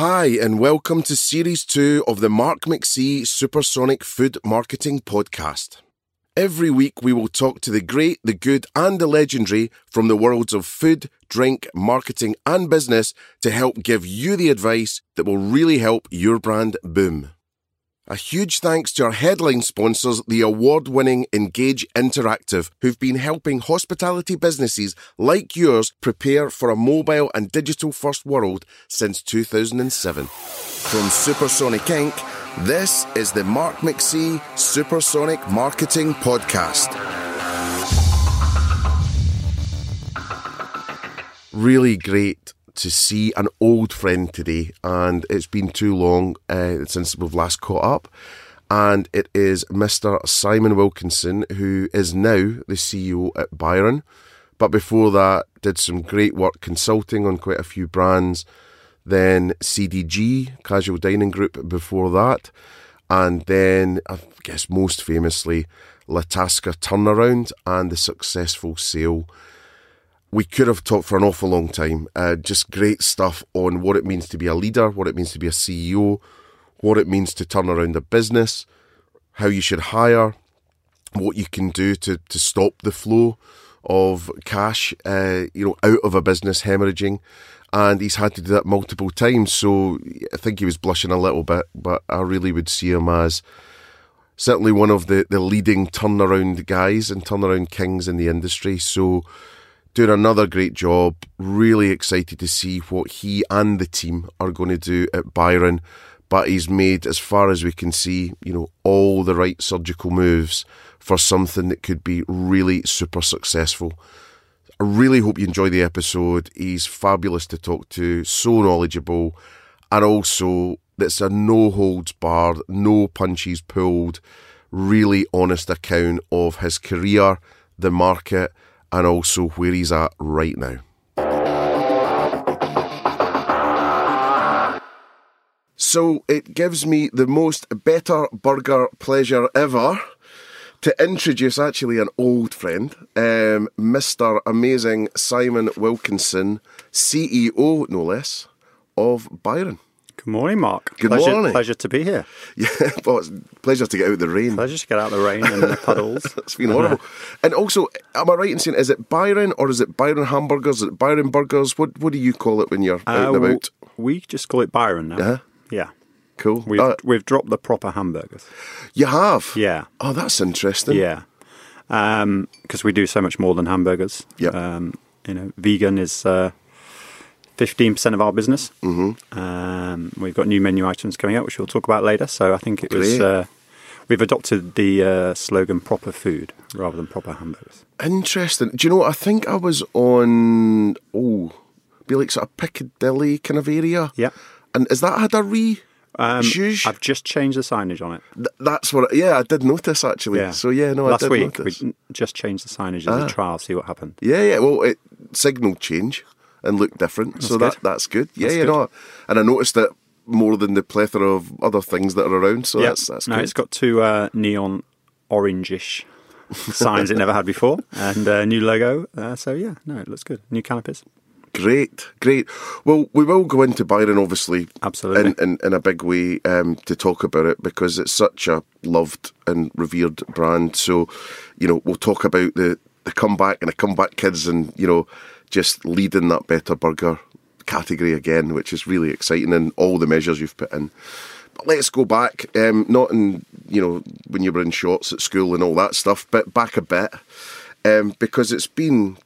Hi, and welcome to Series 2 of the Mark McC Supersonic Food Marketing Podcast. Every week, we will talk to the great, the good, and the legendary from the worlds of food, drink, marketing, and business to help give you the advice that will really help your brand boom. A huge thanks to our headline sponsors, the award winning Engage Interactive, who've been helping hospitality businesses like yours prepare for a mobile and digital first world since 2007. From Supersonic Inc., this is the Mark McC Supersonic Marketing Podcast. Really great to see an old friend today, and it's been too long uh, since we've last caught up. And it is Mr. Simon Wilkinson, who is now the CEO at Byron. But before that, did some great work consulting on quite a few brands. Then CDG, Casual Dining Group, before that. And then, I guess most famously, La Tasca Turnaround and the successful sale we could have talked for an awful long time. Uh, just great stuff on what it means to be a leader, what it means to be a CEO, what it means to turn around a business, how you should hire, what you can do to, to stop the flow of cash, uh, you know, out of a business hemorrhaging. And he's had to do that multiple times. So I think he was blushing a little bit, but I really would see him as certainly one of the, the leading turnaround guys and turnaround kings in the industry. So doing another great job. Really excited to see what he and the team are going to do at Byron. But he's made, as far as we can see, you know, all the right surgical moves for something that could be really super successful. I really hope you enjoy the episode. He's fabulous to talk to, so knowledgeable, and also it's a no holds barred, no punches pulled, really honest account of his career, the market, and also where he's at right now. So it gives me the most better burger pleasure ever to introduce actually an old friend, um, Mr. Amazing Simon Wilkinson, CEO no less, of Byron. Good morning, Mark. Good pleasure, morning. Pleasure to be here. Yeah, well, it's a pleasure to get out of the rain. Pleasure to get out of the rain and the puddles. it's been horrible. and also, am I right in saying, is it Byron or is it Byron hamburgers? Is it Byron burgers? What What do you call it when you're out Uh, and about? we just call it Byron now. Uh-huh. Yeah. Cool. We've, Uh, we've dropped the proper hamburgers. you have? Yeah. Oh, that's interesting. Yeah. Because we do so much more than hamburgers. Yep. Um, you know, vegan is uh, 15% of our business. Mm-hmm. Um, we've got new menu items coming out, which we'll talk about later. So I think it was. Uh, we've adopted the uh, slogan proper food rather than proper hamburgers. Interesting. Do you know, I think I was on, oh, be like sort of Piccadilly kind of area. Yeah. And is that had a re? Um, I've just changed the signage on it. Th- that's what, yeah, I did notice actually. Yeah. So yeah, no, Last I did week notice. we just changed the signage as a trial, see what happened. Yeah, yeah. Well, it signal change and look different, so good. that that's good. Yeah, That's yeah. good. No, and I noticed it more than the plethora of other things that are around. So that's that's no, good. it's got two uh, neon orangish signs it never had before, and a new logo. Uh, so yeah, no, it looks good. New canopies. Great, great. Well, we will go into Byron, obviously, Absolutely. in, in, in a big way um, to talk about it because it's such a loved and revered brand. So, you know, we'll talk about the, the comeback and the comeback kids and, you know, just leading that better burger category again, which is really exciting and all the measures you've put in. But let's go back, um, not in, you know, when you were in shorts at school and all that stuff, but back a bit um, because it's been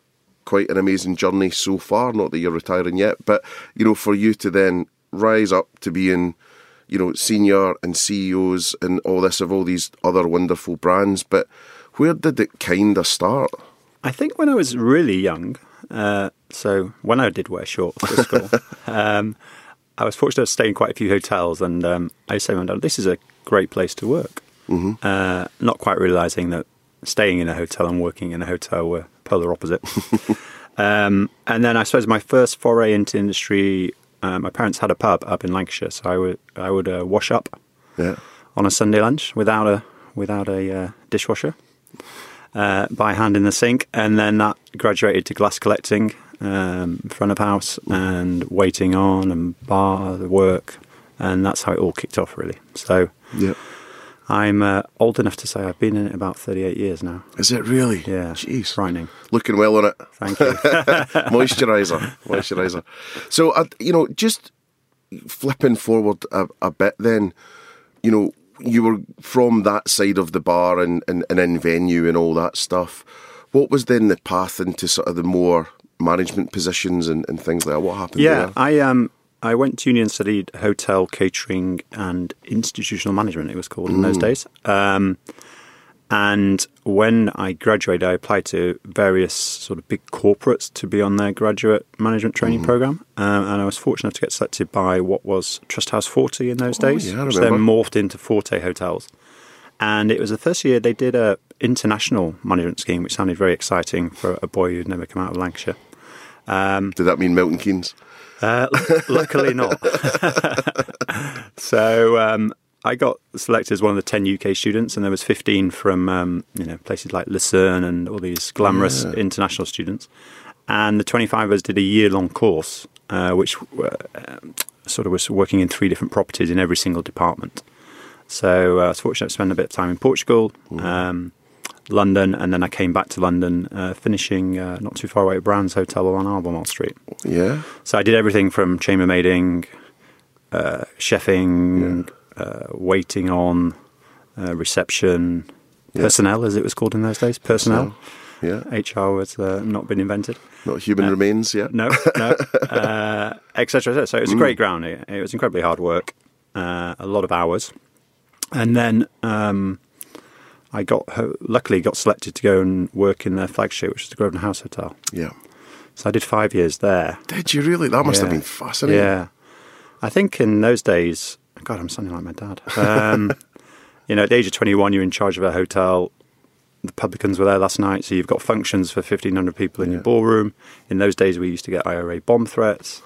quite an amazing journey so far. Not that you're retiring yet, but you know, for you to then rise up to being, you know, senior and CEOs and all this of all these other wonderful brands. But where did it kind of start? I think when I was really young, uh, so when I did wear shorts to school, um, I was fortunate to stay in quite a few hotels, and um, I used to say, to my dad, "This is a great place to work." Mm-hmm. Uh, not quite realizing that staying in a hotel and working in a hotel were polar opposite. um, and then I suppose my first foray into industry, uh, my parents had a pub up in Lancashire, so I would I would uh, wash up Yeah. on a Sunday lunch without a without a uh, dishwasher uh, by hand in the sink, and then that graduated to glass collecting, um, front of house, and waiting on and bar the work, and that's how it all kicked off really. So Yeah. I'm uh, old enough to say I've been in it about 38 years now. Is it really? Yeah, Jeez. frightening. Looking well on it. Thank you. moisturizer, moisturizer. So, uh, you know, just flipping forward a, a bit, then, you know, you were from that side of the bar and, and, and in venue and all that stuff. What was then the path into sort of the more management positions and, and things like that? What happened Yeah, there? I um I went to uni and studied hotel catering and institutional management. It was called in those days. Um, and when I graduated, I applied to various sort of big corporates to be on their graduate management training program. Um, and I was fortunate enough to get selected by what was Trust House Forte in those Oh, days, yeah, which then morphed into Forte Hotels. And it was the first year they did a international management scheme, which sounded very exciting for a boy who'd never come out of Lancashire. Did that mean Milton Keynes? Uh, luckily not. so um, I got selected as one of the 10 UK students, and there was 15 from um, you know places like Lucerne and all these glamorous international students. And the 25 of us did a year-long course, uh, which uh, um, sort of was working in three different properties in every single department. So uh, I was fortunate to spend a bit of time in Portugal. Um, London, and then I came back to London, uh, finishing uh, not too far away at Brown's Hotel on Albemarle Street. Yeah. So I did everything from chambermaiding, uh, chefing, uh, waiting on, uh, reception, Yeah. personnel, as it was called in those days. Personnel. Yeah. HR was uh, not been invented. Not human remains yet. No, no, uh, etc. So it was a great ground. It, it was incredibly hard work, uh, a lot of hours, and then um, I got luckily got selected to go and work in their flagship, which is the Grosvenor House Hotel. Yeah. So I did five years there. Did you really? That must have been fascinating. Yeah. I think in those days, God, I'm sounding like my dad. Um, you know, at the age of 21, you're in charge of a hotel. The publicans were there last night, so you've got functions for 1,500 people in your ballroom. In those days, we used to get IRA bomb threats.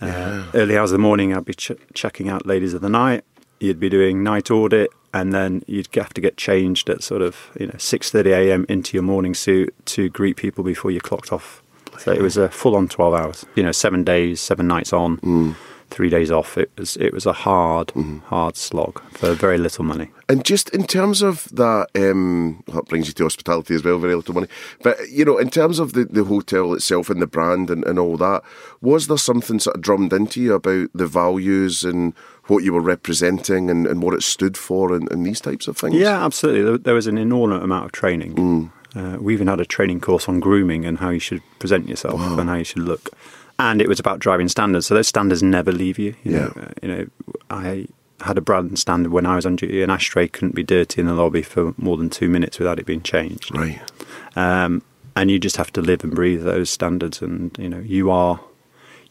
Uh, Early hours of the morning, I'd be ch- checking out ladies of the night. You'd be doing night audit, and then you'd have to get changed at sort of you know 6:30 a.m. into your morning suit to greet people before you clocked off. So it was a full-on 12 hours. You know, seven days, seven nights on, three days off. It was it was a hard, hard slog for very little money. And just in terms of that, um, well, that brings you to hospitality as well, very little money. But, you know, in terms of the, the hotel itself and the brand and, and all that, was there something sort of drummed into you about the values and what you were representing and, and what it stood for and, and these types of things? Yeah, absolutely. There, there was an inordinate amount of training. Uh, we even had a training course on grooming and how you should present yourself and how you should look. And it was about driving standards. So those standards never leave you. you know, Yeah. uh, you know, I had a brand standard when I was on duty. An ashtray couldn't be dirty in the lobby for more than two minutes without it being changed. Right. um, and you just have to live and breathe those standards and you know you are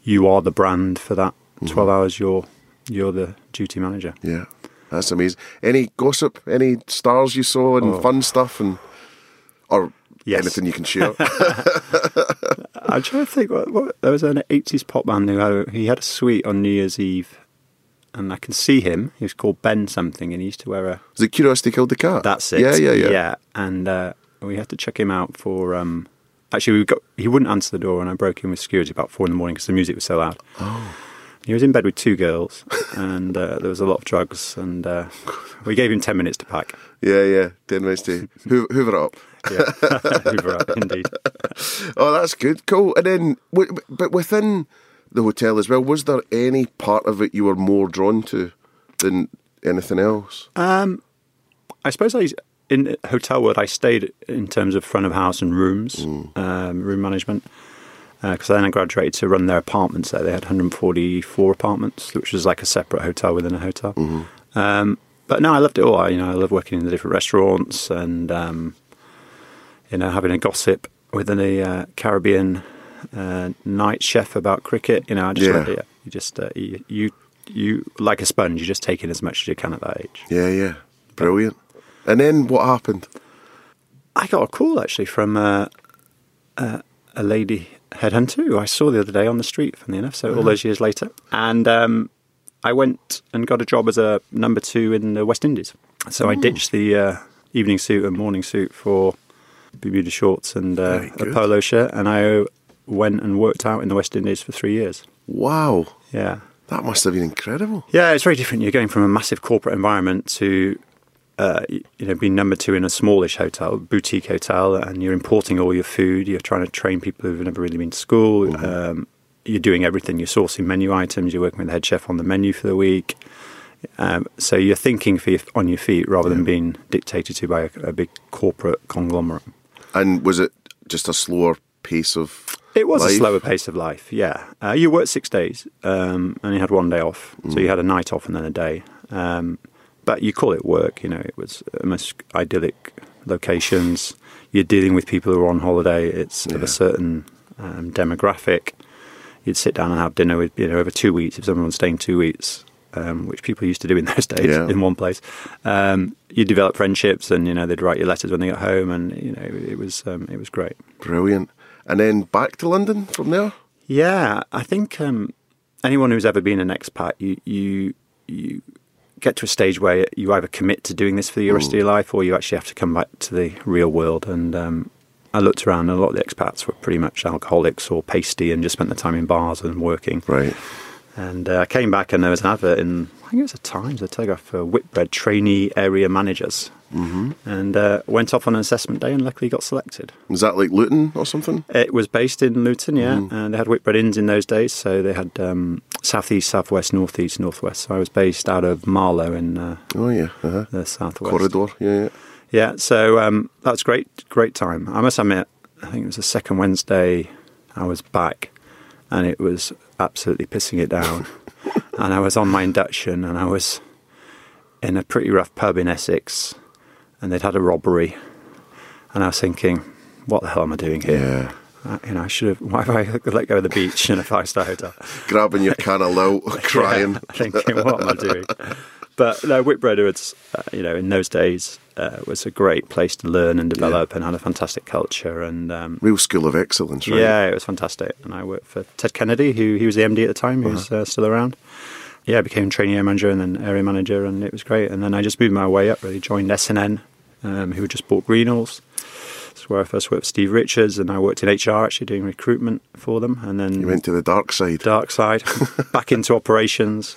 you are the brand for that Mm-hmm. 12 hours you're you're the duty manager Yeah. That's amazing. Any gossip? Any stars you saw and Oh. fun stuff and or Yes. anything you can shoot. i'm trying to think what, what, there was an 80s pop band who had, a- he had a suite on new year's eve and i can see him he was called ben something and he used to wear a Was it Curiosity Killed the Cat? that's it Yeah, yeah, yeah. yeah and uh, we had to check him out for um actually we got he wouldn't answer the door and i broke in with security about four in the morning because the music was so loud Oh. He was in bed with two girls, and uh, there was a lot of drugs, and uh, we gave him ten minutes to pack. Yeah, yeah. Ten minutes to hoo- hoover it up. Yeah, indeed. Oh, that's good. Cool. And then, w- but within the hotel as well, was there any part of it you were more drawn to than anything else? I suppose I in hotel world I stayed in terms of front of house and rooms, um, room management. Because then I graduated to run their apartments there. They had 144 apartments, which was like a separate hotel within a hotel. Um, but no, I loved it all. I, you know, I love working in the different restaurants and um, you know having a gossip with a uh, Caribbean uh, night chef about cricket. You know, I just Yeah. it. You just uh, you, you you like a sponge. You just take in as much as you can at that age. Yeah, yeah. Brilliant. And then what happened? I got a call actually from uh, uh, a lady headhunter who I saw the other day on the street, funny enough, so all those years later. And um, I went and got a job as a number two in the West Indies. So I ditched the uh, evening suit and morning suit for Bermuda shorts and uh, a polo shirt, and I went and worked out in the West Indies for three years. Wow. Yeah. That must have been incredible. Yeah, it's very different. You're going from a massive corporate environment to, uh, you know, being number two in a smallish hotel, boutique hotel, and you're importing all your food. You're trying to train people who've never really been to school. Mm-hmm. Um, you're doing everything. You're sourcing menu items. You're working with the head chef on the menu for the week. Um, so you're thinking your, on your feet rather yeah. than being dictated to by a, a, big corporate conglomerate. And was it just a slower pace of? It was life? a slower pace of life. Yeah, uh, you worked six days um, and you had one day off, mm. so you had a night off and then a day. Um, but you call it work. You know, it was most idyllic locations. You're dealing with people who are on holiday. It's yeah. of a certain um, demographic. You'd sit down and have dinner with you know over two weeks. If someone was staying two weeks, um, which people used to do in those days yeah. in one place. Um, you develop friendships, and you know they'd write you letters when they got home, and you know it was um, it was great. Brilliant. And then back to London from there. Yeah, I think um, anyone who's ever been an expat, you you you get to a stage where you either commit to doing this for the rest mm. of your life, or you actually have to come back to the real world. And um, I looked around, and a lot of the expats were pretty much alcoholics or pasty, and just spent the time in bars and working. Right. And uh, I came back and there was an advert in, I think it was a Times, a Telegraph for Whitbread trainee area managers. Mm-hmm. And uh, went off on an assessment day and luckily got selected. Was that like Luton or something? It was based in Luton, yeah. Mm-hmm. And they had Whitbread Inns in those days. So they had um, southeast, southwest, northeast, northwest. So I was based out of Marlow in uh, oh, yeah. Uh-huh. the southwest. Corridor, yeah, yeah. Yeah, so um, that was great, great time. I must admit, I think it was the second Wednesday I was back and it was absolutely pissing it down. and I was on my induction, and I was in a pretty rough pub in Essex, and they'd had a robbery, and I was thinking, what the hell am I doing here? Yeah. Uh, you know, I should have. Why have I let go of the beach in a five star hotel? Grabbing your can of low, crying, yeah, thinking, what am I doing? But no, Whitbread was, uh, you know, in those days uh, was a great place to learn and develop, yeah. and had a fantastic culture and um, real school of excellence. Right? Yeah, it was fantastic. And I worked for Ted Kennedy, who he was the MD at the time, who's uh-huh. uh, still around. Yeah, I became trainee manager and then area manager, and it was great. And then I just moved my way up. Really joined S&N, um, who just bought Greenhalghs. That's where I first worked with Steve Richards, and I worked in HR actually doing recruitment for them. And then you went to the dark side. Dark side, back into operations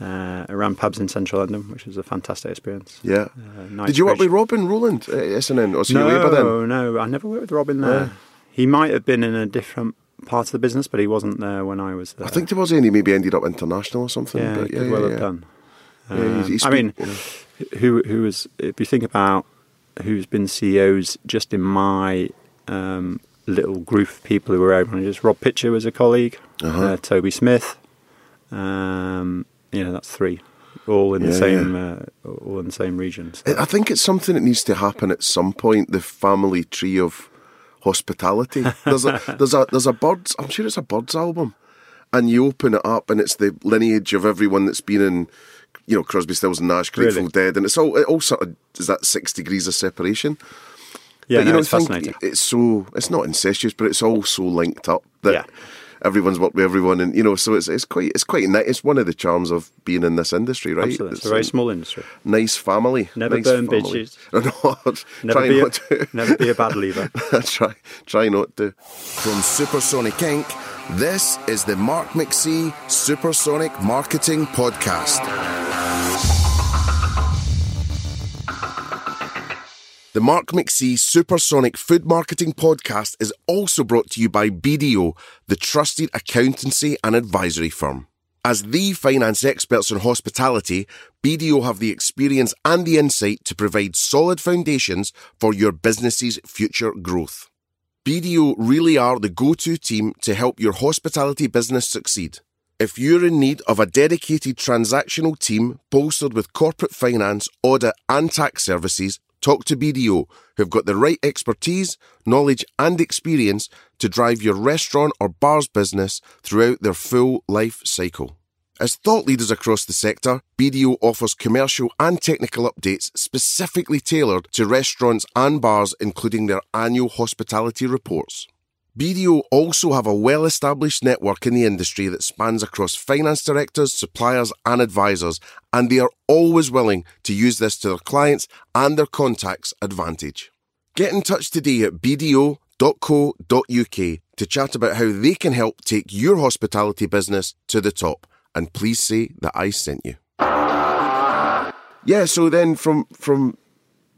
uh, around pubs in central London, which was a fantastic experience. Yeah. Uh, nice Did you work with Robin Rowland at S&N or no, then? No, I never worked with Robin there. Yeah. He might have been in a different part of the business, but he wasn't there when I was there. I think there was, and he maybe ended up international or something. Yeah, but yeah, could well yeah, have done. Um, he's, he's I mean, who who was? If you think about who's been CEOs just in my um, little group of people who were able managers, Rob Pitcher was a colleague, uh-huh. uh, Toby Smith. Um, you know, that's three, all in yeah, the same, yeah. uh, all in the same region. So. I think it's something that needs to happen at some point. The family tree of hospitality. There's a there's a there's a birds. I'm sure it's a birds album, and you open it up, and it's the lineage of everyone that's been in. You know, Crosby, Stills, and Nash, Grateful really? Dead, and it's all it all sort of is that six degrees of separation. Yeah, but, you no, know, it's fascinating. It's so it's not incestuous, but it's all so linked up that yeah everyone's worked with everyone, and you know, so it's it's quite it's quite nice. It's one of the charms of being in this industry, right? Absolutely. It's, it's a very small industry. Nice family. Never nice burn family. bridges. no, never, be a, to. never be a bad leaver. try try not to. From Supersonic Inc., this is the Mark McC Supersonic Marketing Podcast. The Mark McC Supersonic Food Marketing Podcast is also brought to you by BDO, the trusted accountancy and advisory firm. As the finance experts in hospitality, BDO have the experience and the insight to provide solid foundations for your business's future growth. BDO really are the go to team to help your hospitality business succeed. If you're in need of a dedicated transactional team bolstered with corporate finance, audit, and tax services, Talk to BDO, who've got the right expertise, knowledge, and experience to drive your restaurant or bar's business throughout their full life cycle. As thought leaders across the sector, BDO offers commercial and technical updates specifically tailored to restaurants and bars, including their annual hospitality reports. BDO also have a well established network in the industry that spans across finance directors, suppliers, and advisors, and they are always willing to use this to their clients and their contacts' advantage. Get in touch today at bdo.co.uk to chat about how they can help take your hospitality business to the top. And please say that I sent you. Yeah, so then from from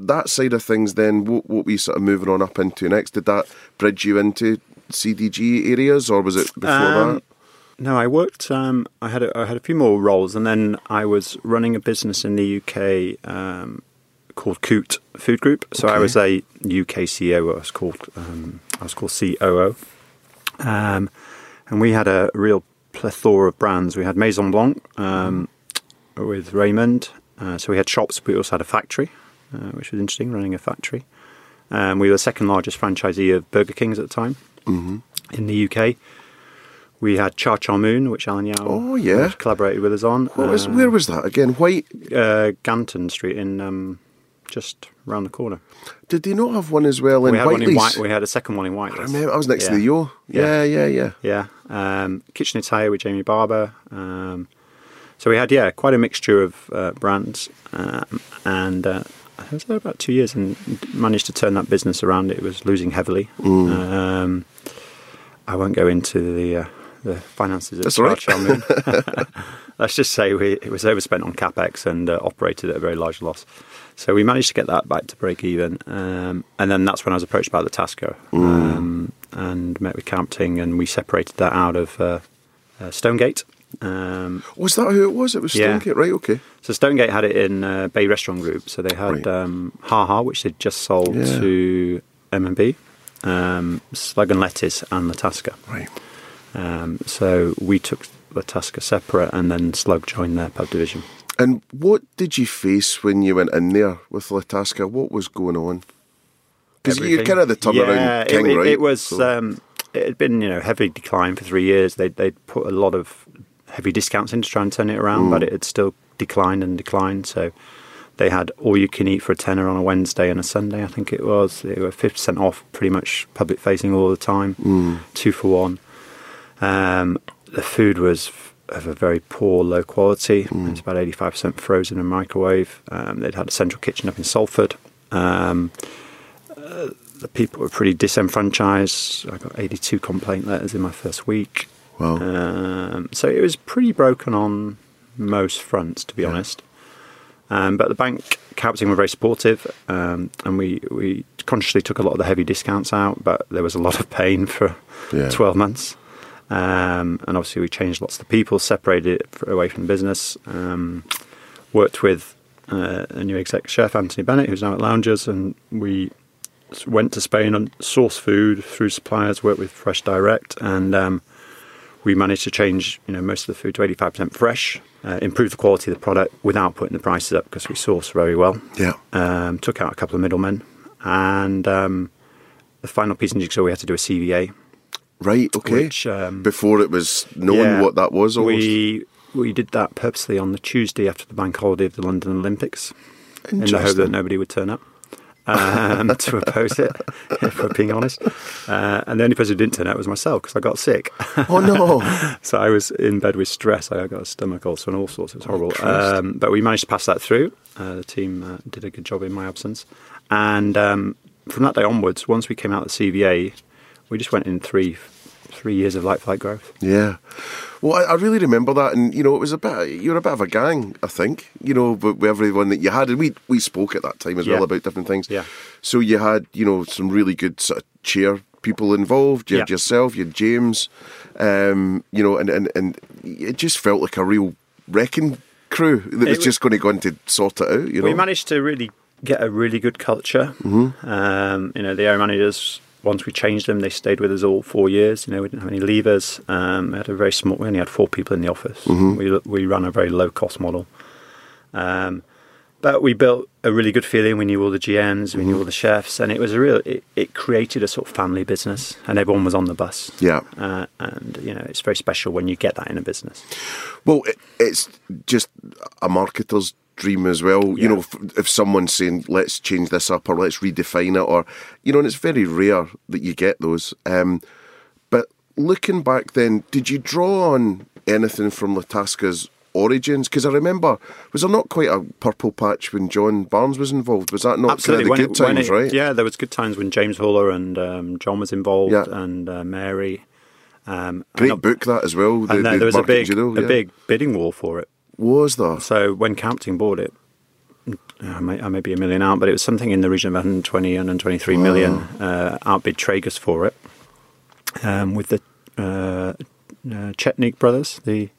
that side of things, then what what we sort of moving on up into next? Did that bridge you into CDG areas, or was it before Um, that? No, I worked. Um, I had a, I had a few more roles, and then I was running a business in the UK um, called Kout Food Group. So I was a UK CEO. I was called um, I was called COO, um, and we had a real plethora of brands. We had Maison Blanc um, with Raymond. Uh, so we had shops, but we also had a factory, which was interesting, running a factory. Um, we were the second largest franchisee of Burger Kings at the time Mm-hmm. in the UK. We had Cha Cha Moon, which Alan Yau Oh, yeah. collaborated with us on. What was, Uh, where was that again? White? uh, Ganton Street in um, just round the corner. Did they not have one as well in we had one in Whiteley's? White. We had a second one in White. I remember I was next to the Yo. Yeah, yeah, yeah. Yeah, um, Kitchen Italia with Jamie Barber. Um, so we had yeah quite a mixture of uh, brands, um, and uh, I was there about two years and managed to turn that business around. It was losing heavily. Mm. Um, I won't go into the uh, the finances of That's right. Let's just say we, it was overspent on capex and uh, operated at a very large loss. So we managed to get that back to break even, um, and then that's when I was approached by the Tasco um, and met with Kaupthing, and we separated that out of uh, uh, Stonegate. Um, Was that who it was? It was Yeah. Stonegate, right? Okay. so Stonegate had it in uh, Bay Restaurant Group. So they had Right. um, Ha Ha, which they'd just sold Yeah. to M&B, um, Slug and Lettuce, and La Tasca. Right. Um, so we took La Tasca separate, and then Slug joined their pub division. And what did you face when you went in there with La Tasca? What was going on? Because you're kind of the turnaround yeah, king, it, it, right? It was. So- Um, it had been you know heavy decline for three years. They they put a lot of heavy discounts in to try and turn it around, Mm. but it had still declined and declined. So they had all you can eat for a tenner on a Wednesday and a Sunday. I think it was. They were fifty percent off, pretty much public facing all the time. Mm. Two for one. Um, the food was of a very poor, low quality. Mm. It's about eighty-five percent frozen in microwave. Um, they'd had a central kitchen up in Salford. Um, uh, the people were pretty disenfranchised. I got eighty-two complaint letters in my first week. Wow. Um, so it was pretty broken on most fronts, to be honest. Um, but the bank captain were very supportive, um, and we, we consciously took a lot of the heavy discounts out. But there was a lot of pain for Yeah. twelve months, um, and obviously we changed lots of the people, separated away from business. Um, worked with uh, a new exec chef, Anthony Bennett, who's now at Loungers, and we went to Spain and sourced food through suppliers, worked with Fresh Direct, and um, we managed to change you know most of the food to 85% fresh, uh, improve the quality of the product without putting the prices up because we source very well. yeah. Um, took out a couple of middlemen, and um, the final piece in jigsaw we had to do a CVA, Right. Okay. which um, Before it was known yeah, what that was, almost. we we did that purposely on the Tuesday after the bank holiday of the London Olympics, in the hope that nobody would turn up um, to oppose it. If we're being honest, uh, and the only person who didn't turn out was myself because I got sick. oh no. so I was in bed with stress. I got a stomach ulcer and all sorts. It was horrible. Christ. um, but we managed to pass that through. Uh, the team uh, did a good job in my absence, and um, from that day onwards, once we came out of the CVA, we just went in three three years of like-for-like growth. Yeah. Well, I, I really remember that, and you know, it was a bit. You were a bit of a gang, I think. You know, with, with everyone that you had, and we we spoke at that time as well about different things. Yeah. So you had, you know, some really good sort of chair people involved. You had yourself, you had James, um, you know, and, and and it just felt like a real wrecking crew that was It wa- just going to go in to sort it out. You know. We managed to really get a really good culture. Mm-hmm. Um, you know, the area managers. Once we changed them, they stayed with us all four years. You know, we didn't have any leavers. Um, we had a very small. We only had four people in the office. Mm-hmm. We we ran a very low cost model. Um, but we built a really good feeling. We knew all the GMs, we knew all the chefs, and it was a real. It, it created a sort of family business, and everyone was on the bus. Yeah. Uh, and you know, it's very special when you get that in a business. Well, it, it's just a marketer's dream as well. You know, if, if someone's saying, let's change this up or let's redefine it, or, you know, and it's very rare that you get those. Um, but looking back then, did you draw on anything from La Tasca's origins? Because I remember, was there not quite a purple patch when John Barnes was involved? Was that not kind of the When good it- times, it- right? Yeah, there was good times when James Huller and um, John was involved, Yeah. and uh, Mary. Um, Great and, book that as well. The, And then the there was a big, Judo, a yeah. big bidding war for it. Was there? So when Kaupthing bought it, I may, I may be a million out, but it was something in the region of 120, 123 million uh, outbid Tragus for it, um, with the uh, uh, Chetnik brothers, the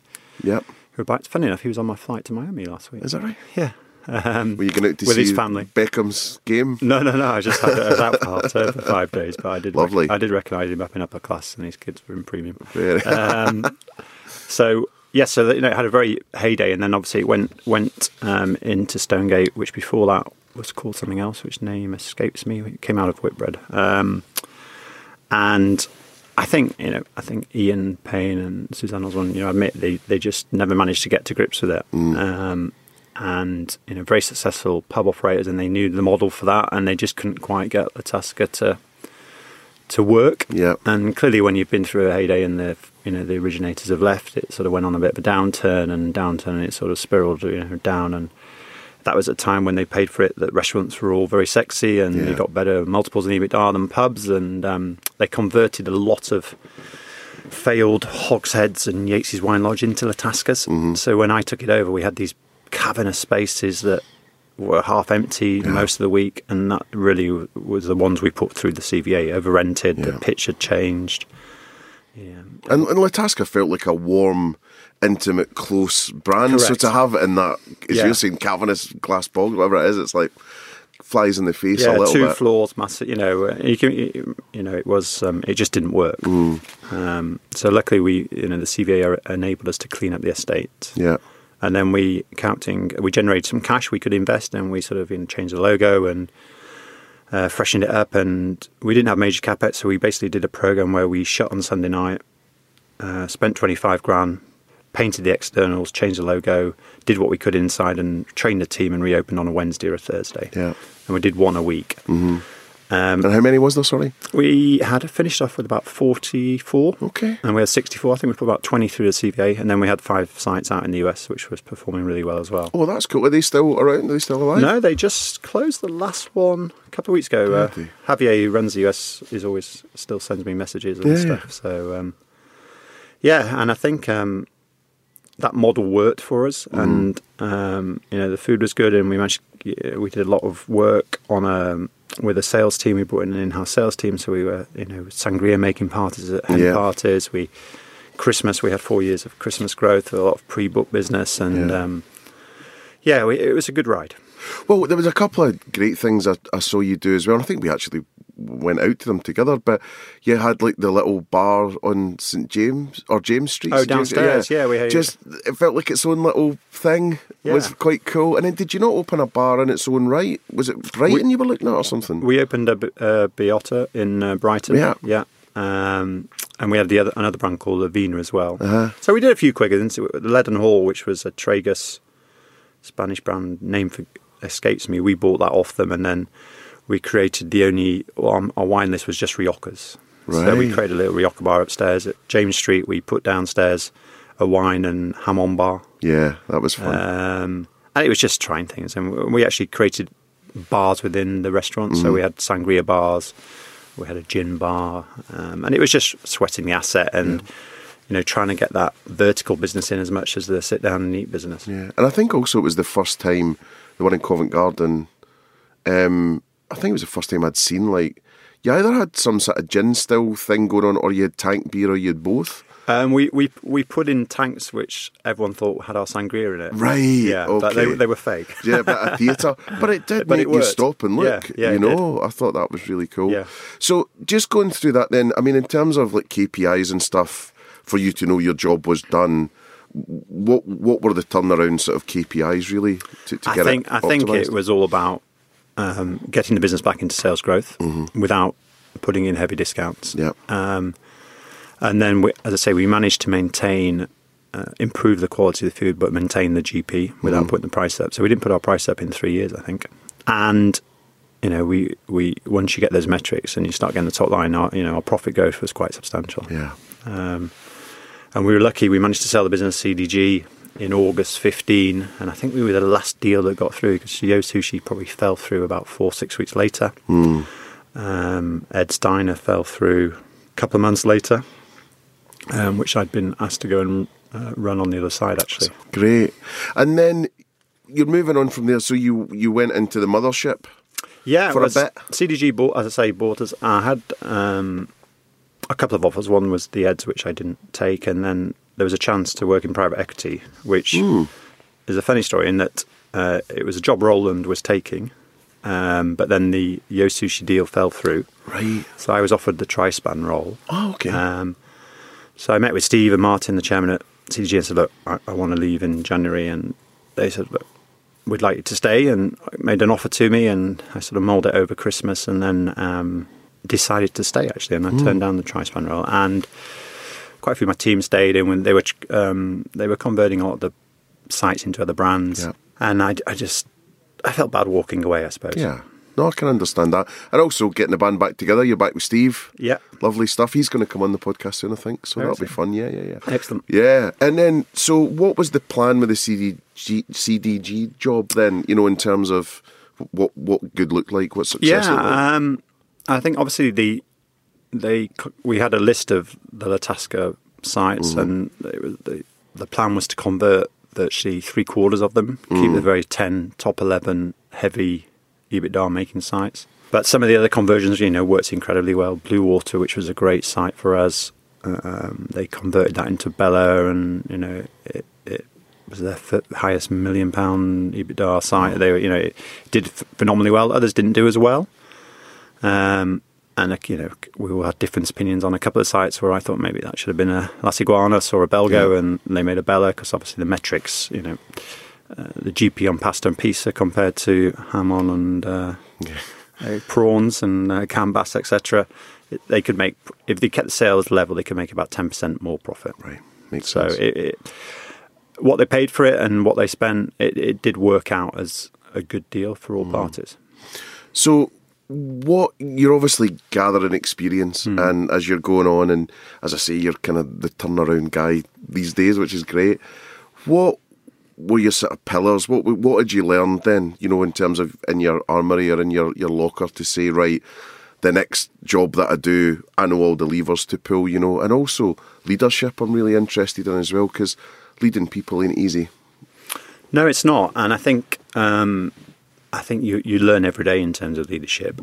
Yep. who were back. Funny enough, he was on my flight to Miami last week. Is that right? Yeah. Um, Were you going out to with see his family? Beckham's game? No, no, no. I just had I was out for half term for five days, but I did. Lovely. I did recognise him up in upper class, and his kids were in premium. Really? Um, so yes, so you know, it had a very heyday, and then obviously it went went um, into Stonegate, which before that was called something else, which name escapes me. It came out of Whitbread, um, and I think you know, I think Ian Payne and Suzanne Osborne, you know, admit they they just never managed to get to grips with it. Um, and you know, very successful pub operators, and they knew the model for that, and they just couldn't quite get La Tasca to to work. Yeah. And clearly, when you've been through a heyday and the you know the originators have left, it sort of went on a bit of a downturn and downturn, and it sort of spiraled you know down. And that was a time when they paid for it that restaurants were all very sexy and Yeah. you got better multiples in EBITDA than pubs, and um, they converted a lot of failed hogsheads and Yates's Wine Lodge into La Tascas. Mm-hmm. So when I took it over, we had these cavernous spaces that were half empty most of the week, and that really was the ones we put through the CVA. Over rented, the pitch had changed. Yeah, And, and La Tasca felt like a warm, intimate, close brand. So to have it in that, as Yeah. you're saying, cavernous glass bog, whatever it is, it's like flies in the face a yeah, little two bit. floors, massive. You know, uh, you, can, you know, it was um, it just didn't work. Mm. Um, so luckily, we you know the CVA enabled us to clean up the estate. Yeah. and then we counting we generated some cash we could invest and we sort of you know, changed the logo and uh, freshened it up and we didn't have major capex so we basically did a program where we shut on sunday night uh, spent 25 grand painted the externals changed the logo did what we could inside and trained the team and reopened on a wednesday or a thursday. Yeah. and we did one a week. Hmm um, And how many was there, sorry? we had finished off with about 44 Okay. and we had 64 i think we put about 20 through the cva and then we had five sites out in the us which was performing really well as well Oh, that's cool. Are they still around? Are they still alive? No, they just closed the last one a couple of weeks ago. Uh, Javier, who runs the US, is always still sends me messages and Yeah, stuff. So um, yeah, and I think um, that model worked for us, Mm-hmm. and um, you know the food was good, and we managed. We did a lot of work on a with a sales team. We brought in an in-house sales team, so we were you know sangria making parties at hen Yeah. parties. We Christmas we had four years of Christmas growth, a lot of pre-book business, and Yeah. um, yeah, we, it was a good ride. Well, there was a couple of great things I, I saw you do as well. I think we actually went out to them together. But you had like the little bar on St James or James Street. Oh. James- downstairs, yeah, we had- just it felt like its own little thing. Was quite cool. And then did you not open a bar in its own right? Was it Brighton you were looking at or something? We opened a, B- a Biota in uh, Brighton. Yeah. yeah. Um, and we had the other another brand called Lavina as well. Uh-huh. So we did a few quick ones. The Leaden Hall, which was a Tragus Spanish brand name for escapes me. We bought that off them, and then we created the only um, our wine list was just Riojas. So we created a little Rioja bar upstairs at James Street. We put downstairs a wine and hamon bar. Yeah, that was fun. Um, and it was just trying things. And we actually created bars within the restaurant. So we had sangria bars, we had a gin bar, um, and it was just sweating the asset and you know trying to get that vertical business in as much as the sit down and eat business. Yeah, and I think also it was the first time the one in Covent Garden. Um, I think it was the first time I'd seen like you either had some sort of gin still thing going on, or you had tank beer, or you had both. Um, we, we we put in tanks which everyone thought had our sangria in it. Right, Yeah, but they, okay. they were fake. Yeah, but a theatre, but it did But make it you stop and look. Yeah, yeah, you know, I thought that was really cool. Yeah. So just going through that, then, I mean, in terms of like KPIs and stuff, for you to know your job was done. What what were the turnaround sort of KPIs really to, to I get think it I think it was all about um, getting the business back into sales growth without putting in heavy discounts. Yeah. Um, and then, we, as I say, we managed to maintain, uh, improve the quality of the food, but maintain the GP without putting the price up. So we didn't put our price up in three years, I think. And you know, we, we once you get those metrics and you start getting the top line, our, you know, our profit growth was quite substantial. Yeah. Um, and we were lucky. We managed to sell the business CDG in August 15, and I think we were the last deal that got through because Yo Sushi probably fell through about four, six weeks later. Um, Ed's Diner fell through a couple of months later, um, which I'd been asked to go and uh, run on the other side actually. Great. And then you're moving on from there. So you you went into the mothership. Yeah, For it a bit. CDG bought, as I say, bought us. I had um, a couple of offers. One was the Eds, which I didn't take, and then there was a chance to work in private equity, which is a funny story in that uh, it was a job Rowland was taking, um, but then the Yo Sushi deal fell through. Right. So I was offered the Trispan role. Oh, okay. Um, so I met with Steve and Martin, the chairman at CDG, and said, "Look, I, I want to leave in January." And they said, "Look, we'd like you to stay," and made an offer to me, and I sort of mulled it over Christmas, and then um, decided to stay actually, and I turned down the Trispan role, and quite a few of my team stayed in when they were um, they were converting a lot of the sites into other brands, Yeah. and I, I just I felt bad walking away, I suppose. yeah. No, I can understand that. And also getting the band back together. You're back with Steve. Yeah. Lovely stuff. He's going to come on the podcast soon, I think. So that'll be fun. Yeah, yeah, yeah. Excellent. Yeah. And then, so what was the plan with the CDG, CDG job then, you know, in terms of what what good looked like, what success looked like? Yeah, um, I think obviously the they we had a list of the La Tasca sites, and it was, the the plan was to convert virtually three quarters of them, keep the very ten top eleven heavy EBITDA making sites. But some of the other conversions, you know, worked incredibly well. Blue Water, which was a great site for us, uh, um, they converted that into Bella, and you know, it, it was their highest million pound EBITDA site. They were, you know, it did phenomenally well. Others didn't do as well. Um, and you know, we all had different opinions on a couple of sites where I thought maybe that should have been a Las Iguanas or a Belgo, Yeah. and they made a Bella because obviously the metrics, you know, uh, the GP on pasta and pizza compared to hamon and uh, uh, prawns and uh, gambas, etc. They could make if they kept the sales level, they could make about ten percent more profit. Right. Makes So sense. it, it, what they paid for it and what they spent, it, it did work out as a good deal for Mm. all parties. So, what you're obviously gathering experience, Hmm. and as you're going on, and as I say, you're kind of the turnaround guy these days, which is great. What were your sort of pillars? What what did you learn then? You know, in terms of in your armory or in your your locker to say, right, the next job that I do, I know all the levers to pull. You know, and also leadership. I'm really interested in as well because leading people ain't easy. No, it's not, and I think um, I think you you learn every day in terms of leadership,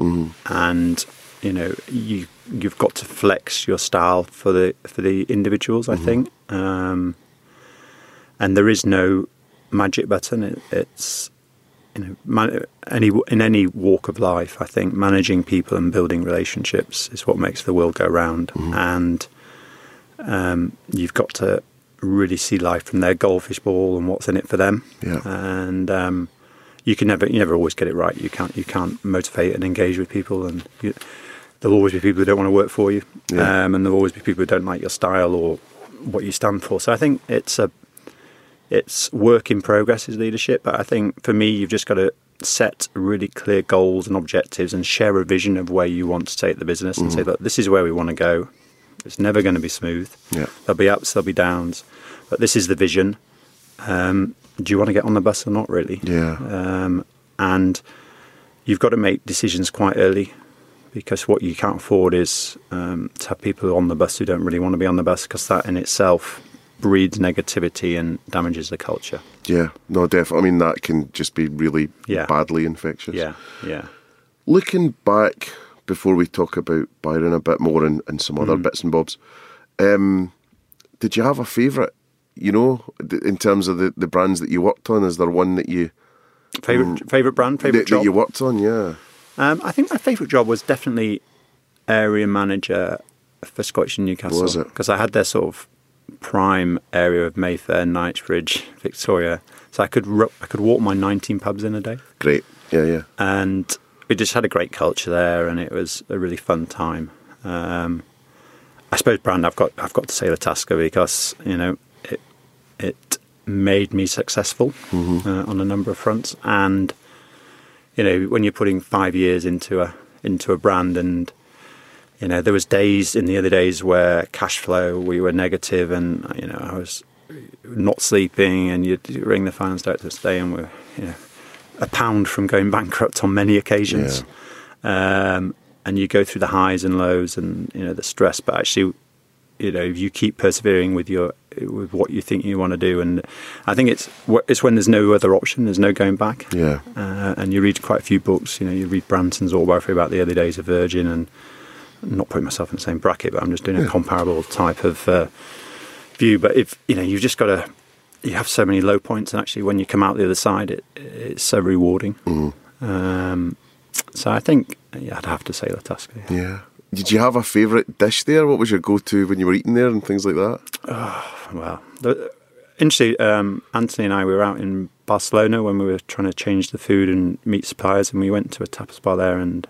and you know you you've got to flex your style for the for the individuals. I think, um, and there is no magic button. It, it's you know man, any in any walk of life. I think managing people and building relationships is what makes the world go round, and um, you've got to really see life from their goldfish ball and what's in it for them. Yeah. And um, you can never, you never always get it right. You can't, you can't motivate and engage with people, and you, there'll always be people who don't want to work for you, Yeah. um, and there'll always be people who don't like your style or what you stand for. So I think it's a, it's work in progress is leadership. But I think for me, you've just got to set really clear goals and objectives and share a vision of where you want to take the business and say, look, this is where we want to go. It's never going to be smooth. Yeah. There'll be ups, there'll be downs, but this is the vision. Um, do you want to get on the bus or not? Really? Yeah. Um, and you've got to make decisions quite early because what you can't afford is um, to have people on the bus who don't really want to be on the bus because that in itself breeds negativity and damages the culture. Yeah, no, definitely. I mean, that can just be really Yeah. badly infectious. Yeah, yeah. Looking back before we talk about Byron a bit more and, and some other bits and bobs, um, did you have a favourite? You know, in terms of the, the brands that you worked on, is there one that you Favorite favorite brand, favorite that, job. that you worked on? Yeah, Um, I think my favourite job was definitely area manager for Scottish and Newcastle. Was it? Because I had their sort of prime area of Mayfair, Knightsbridge, Victoria. So I could ru- I could walk my 19 pubs in a day, great. Yeah, yeah, and we just had a great culture there, and it was a really fun time. Um, I suppose brand I've got I've got to say La Tasca because you know it made me successful uh, on a number of fronts, and you know when you're putting five years into a into a brand and you know there was days in the other days where cash flow we were negative and you know I was not sleeping, and you'd ring the finance director to stay, and we're you know a pound from going bankrupt on many occasions. Um, and you go through the highs and lows, and you know the stress. But actually, you know, if you keep persevering with your with what you think you want to do, and I think it's it's when there's no other option, there's no going back. Yeah. Uh, and you read quite a few books. You know, you read Branson's autobiography about the early days of Virgin, and I'm not putting myself in the same bracket, but I'm just doing a comparable type of uh, view. But if you know, you've just got to. You have so many low points, and actually, when you come out the other side, it, it's so rewarding. Um, so I think yeah, I'd have to say Tasca. yeah. Yeah. Did you have a favourite dish there? What was your go-to when you were eating there and things like that? Well, the, interestingly, um, Anthony and I we were out in Barcelona when we were trying to change the food and meet suppliers, and we went to a tapas bar there, and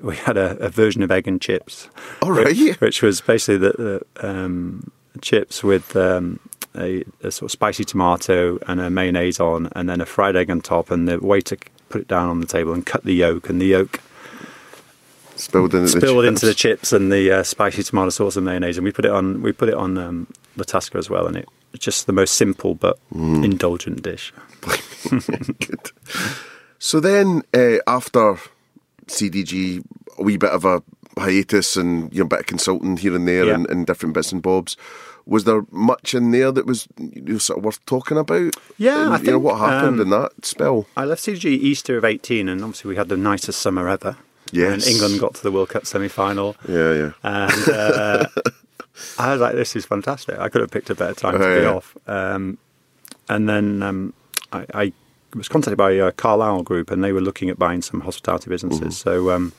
we had a, a version of egg and chips. All right. which, which was basically the, the um, chips with um, a, a sort of spicy tomato and a mayonnaise on, and then a fried egg on top, and the waiter put it down on the table and cut the yolk, and the yolk Spilled into the spilled chips. into the chips and the uh, spicy tomato sauce and mayonnaise, and we put it on. We put it on um, La Tasca as well, and it it's just the most simple but Mm. indulgent dish. Good. So then, uh, after CDG, a wee bit of a hiatus and you know, a bit of consulting here and there Yeah. and, and different bits and bobs. Was there much in there that was you know, sort of worth talking about? Yeah, And, I you know think, what happened um, in that spell. I left CG Easter of eighteen, and obviously we had the nicest summer ever. Yes. and England got to the World Cup semi-final, Yeah, yeah. and uh, I was like, "This is fantastic." I could have picked a better time to Oh, be yeah. off. Um, and then um, I, I was contacted by uh, Carlyle Group, and they were looking at buying some hospitality businesses. So um,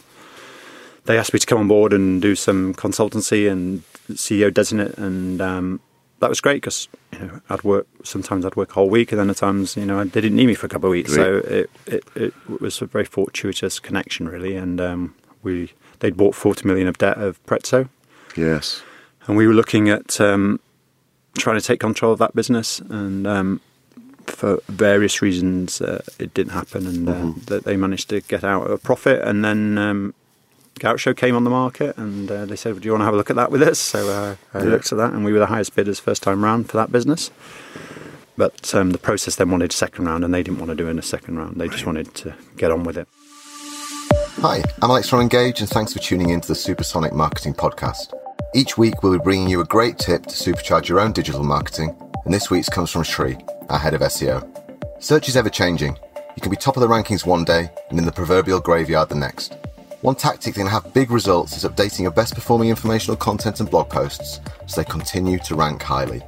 they asked me to come on board and do some consultancy and CEO designate, and um, that was great because you know I'd work sometimes I'd work a whole week, and then at times you know they didn't need me for a couple of weeks. So it, it it was a very fortuitous connection, really, and um, we they'd bought forty million of debt of Prezzo, Yes. and we were looking at um, trying to take control of that business, and um, for various reasons, uh, it didn't happen, and uh, that they managed to get out of a profit, and then. Gaucho came on the market, and uh, they said, "Do you want to have a look at that with us?" So uh, I Yeah. looked at that, and we were the highest bidders first time round for that business. But um, the process then wanted a second round, and they didn't want to do it in a second round. They just wanted to get on with it. Hi, I'm Alex from Engage, and thanks for tuning in to the Supersonic Marketing Podcast. Each week, we'll be bringing you a great tip to supercharge your own digital marketing, and this week's comes from Shri, our head of SEO. Search is ever changing. You can be top of the rankings one day and in the proverbial graveyard the next. One tactic that can have big results is updating your best performing informational content and blog posts so they continue to rank highly.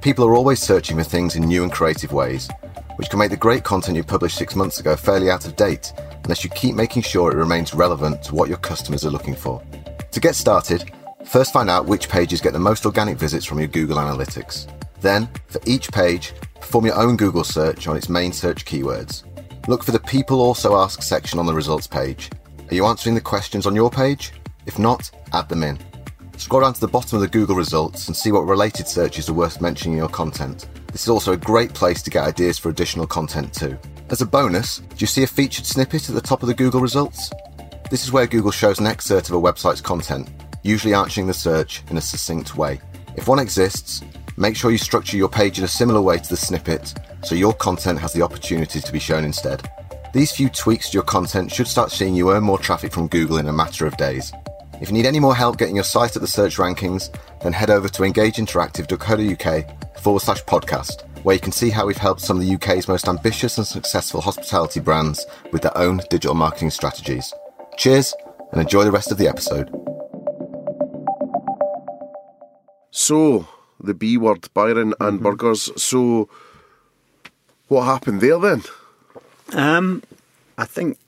People are always searching for things in new and creative ways, which can make the great content you published six months ago fairly out of date unless you keep making sure it remains relevant to what your customers are looking for. To get started, first find out which pages get the most organic visits from your Google Analytics. Then, for each page, perform your own Google search on its main search keywords. Look for the People Also Ask section on the results page. Are you answering the questions on your page? If not, add them in. Scroll down to the bottom of the Google results and see what related searches are worth mentioning in your content. This is also a great place to get ideas for additional content too. As a bonus, do you see a featured snippet at the top of the Google results? This is where Google shows an excerpt of a website's content, usually answering the search in a succinct way. If one exists, make sure you structure your page in a similar way to the snippet so your content has the opportunity to be shown instead. These few tweaks to your content should start seeing you earn more traffic from Google in a matter of days. If you need any more help getting your site at the search rankings, then head over to engageinteractive.co.uk forward slash podcast, where you can see how we've helped some of the UK's most ambitious and successful hospitality brands with their own digital marketing strategies. Cheers and enjoy the rest of the episode. So, the B word, Byron and Mm-hmm. burgers. So, what happened there then? Um, I think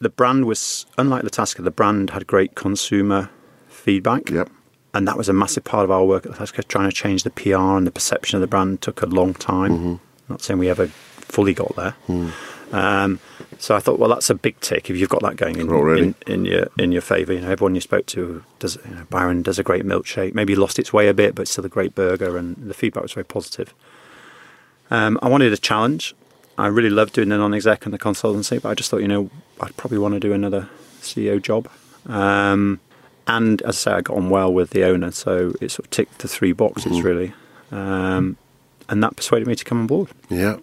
the brand was unlike La Tasca. The brand had great consumer feedback. Yep. and that was a massive part of our work at La Tasca. Trying to change the PR and the perception of the brand took a long time. Mm-hmm. Not saying we ever fully got there. Mm. Um, so I thought, well, that's a big tick if you've got that going in, in, in your in your favour. You know, everyone you spoke to does. You know, Byron does a great milkshake. Maybe lost its way a bit, but still a great burger, and the feedback was very positive. Um, I wanted a challenge. I really loved doing the non-exec and the consultancy, but I just thought, you know, I'd probably want to do another CEO job. Um, and as I say, I got on well with the owner, so it sort of ticked the three boxes really. Um, and that persuaded me to come on board. Yeah.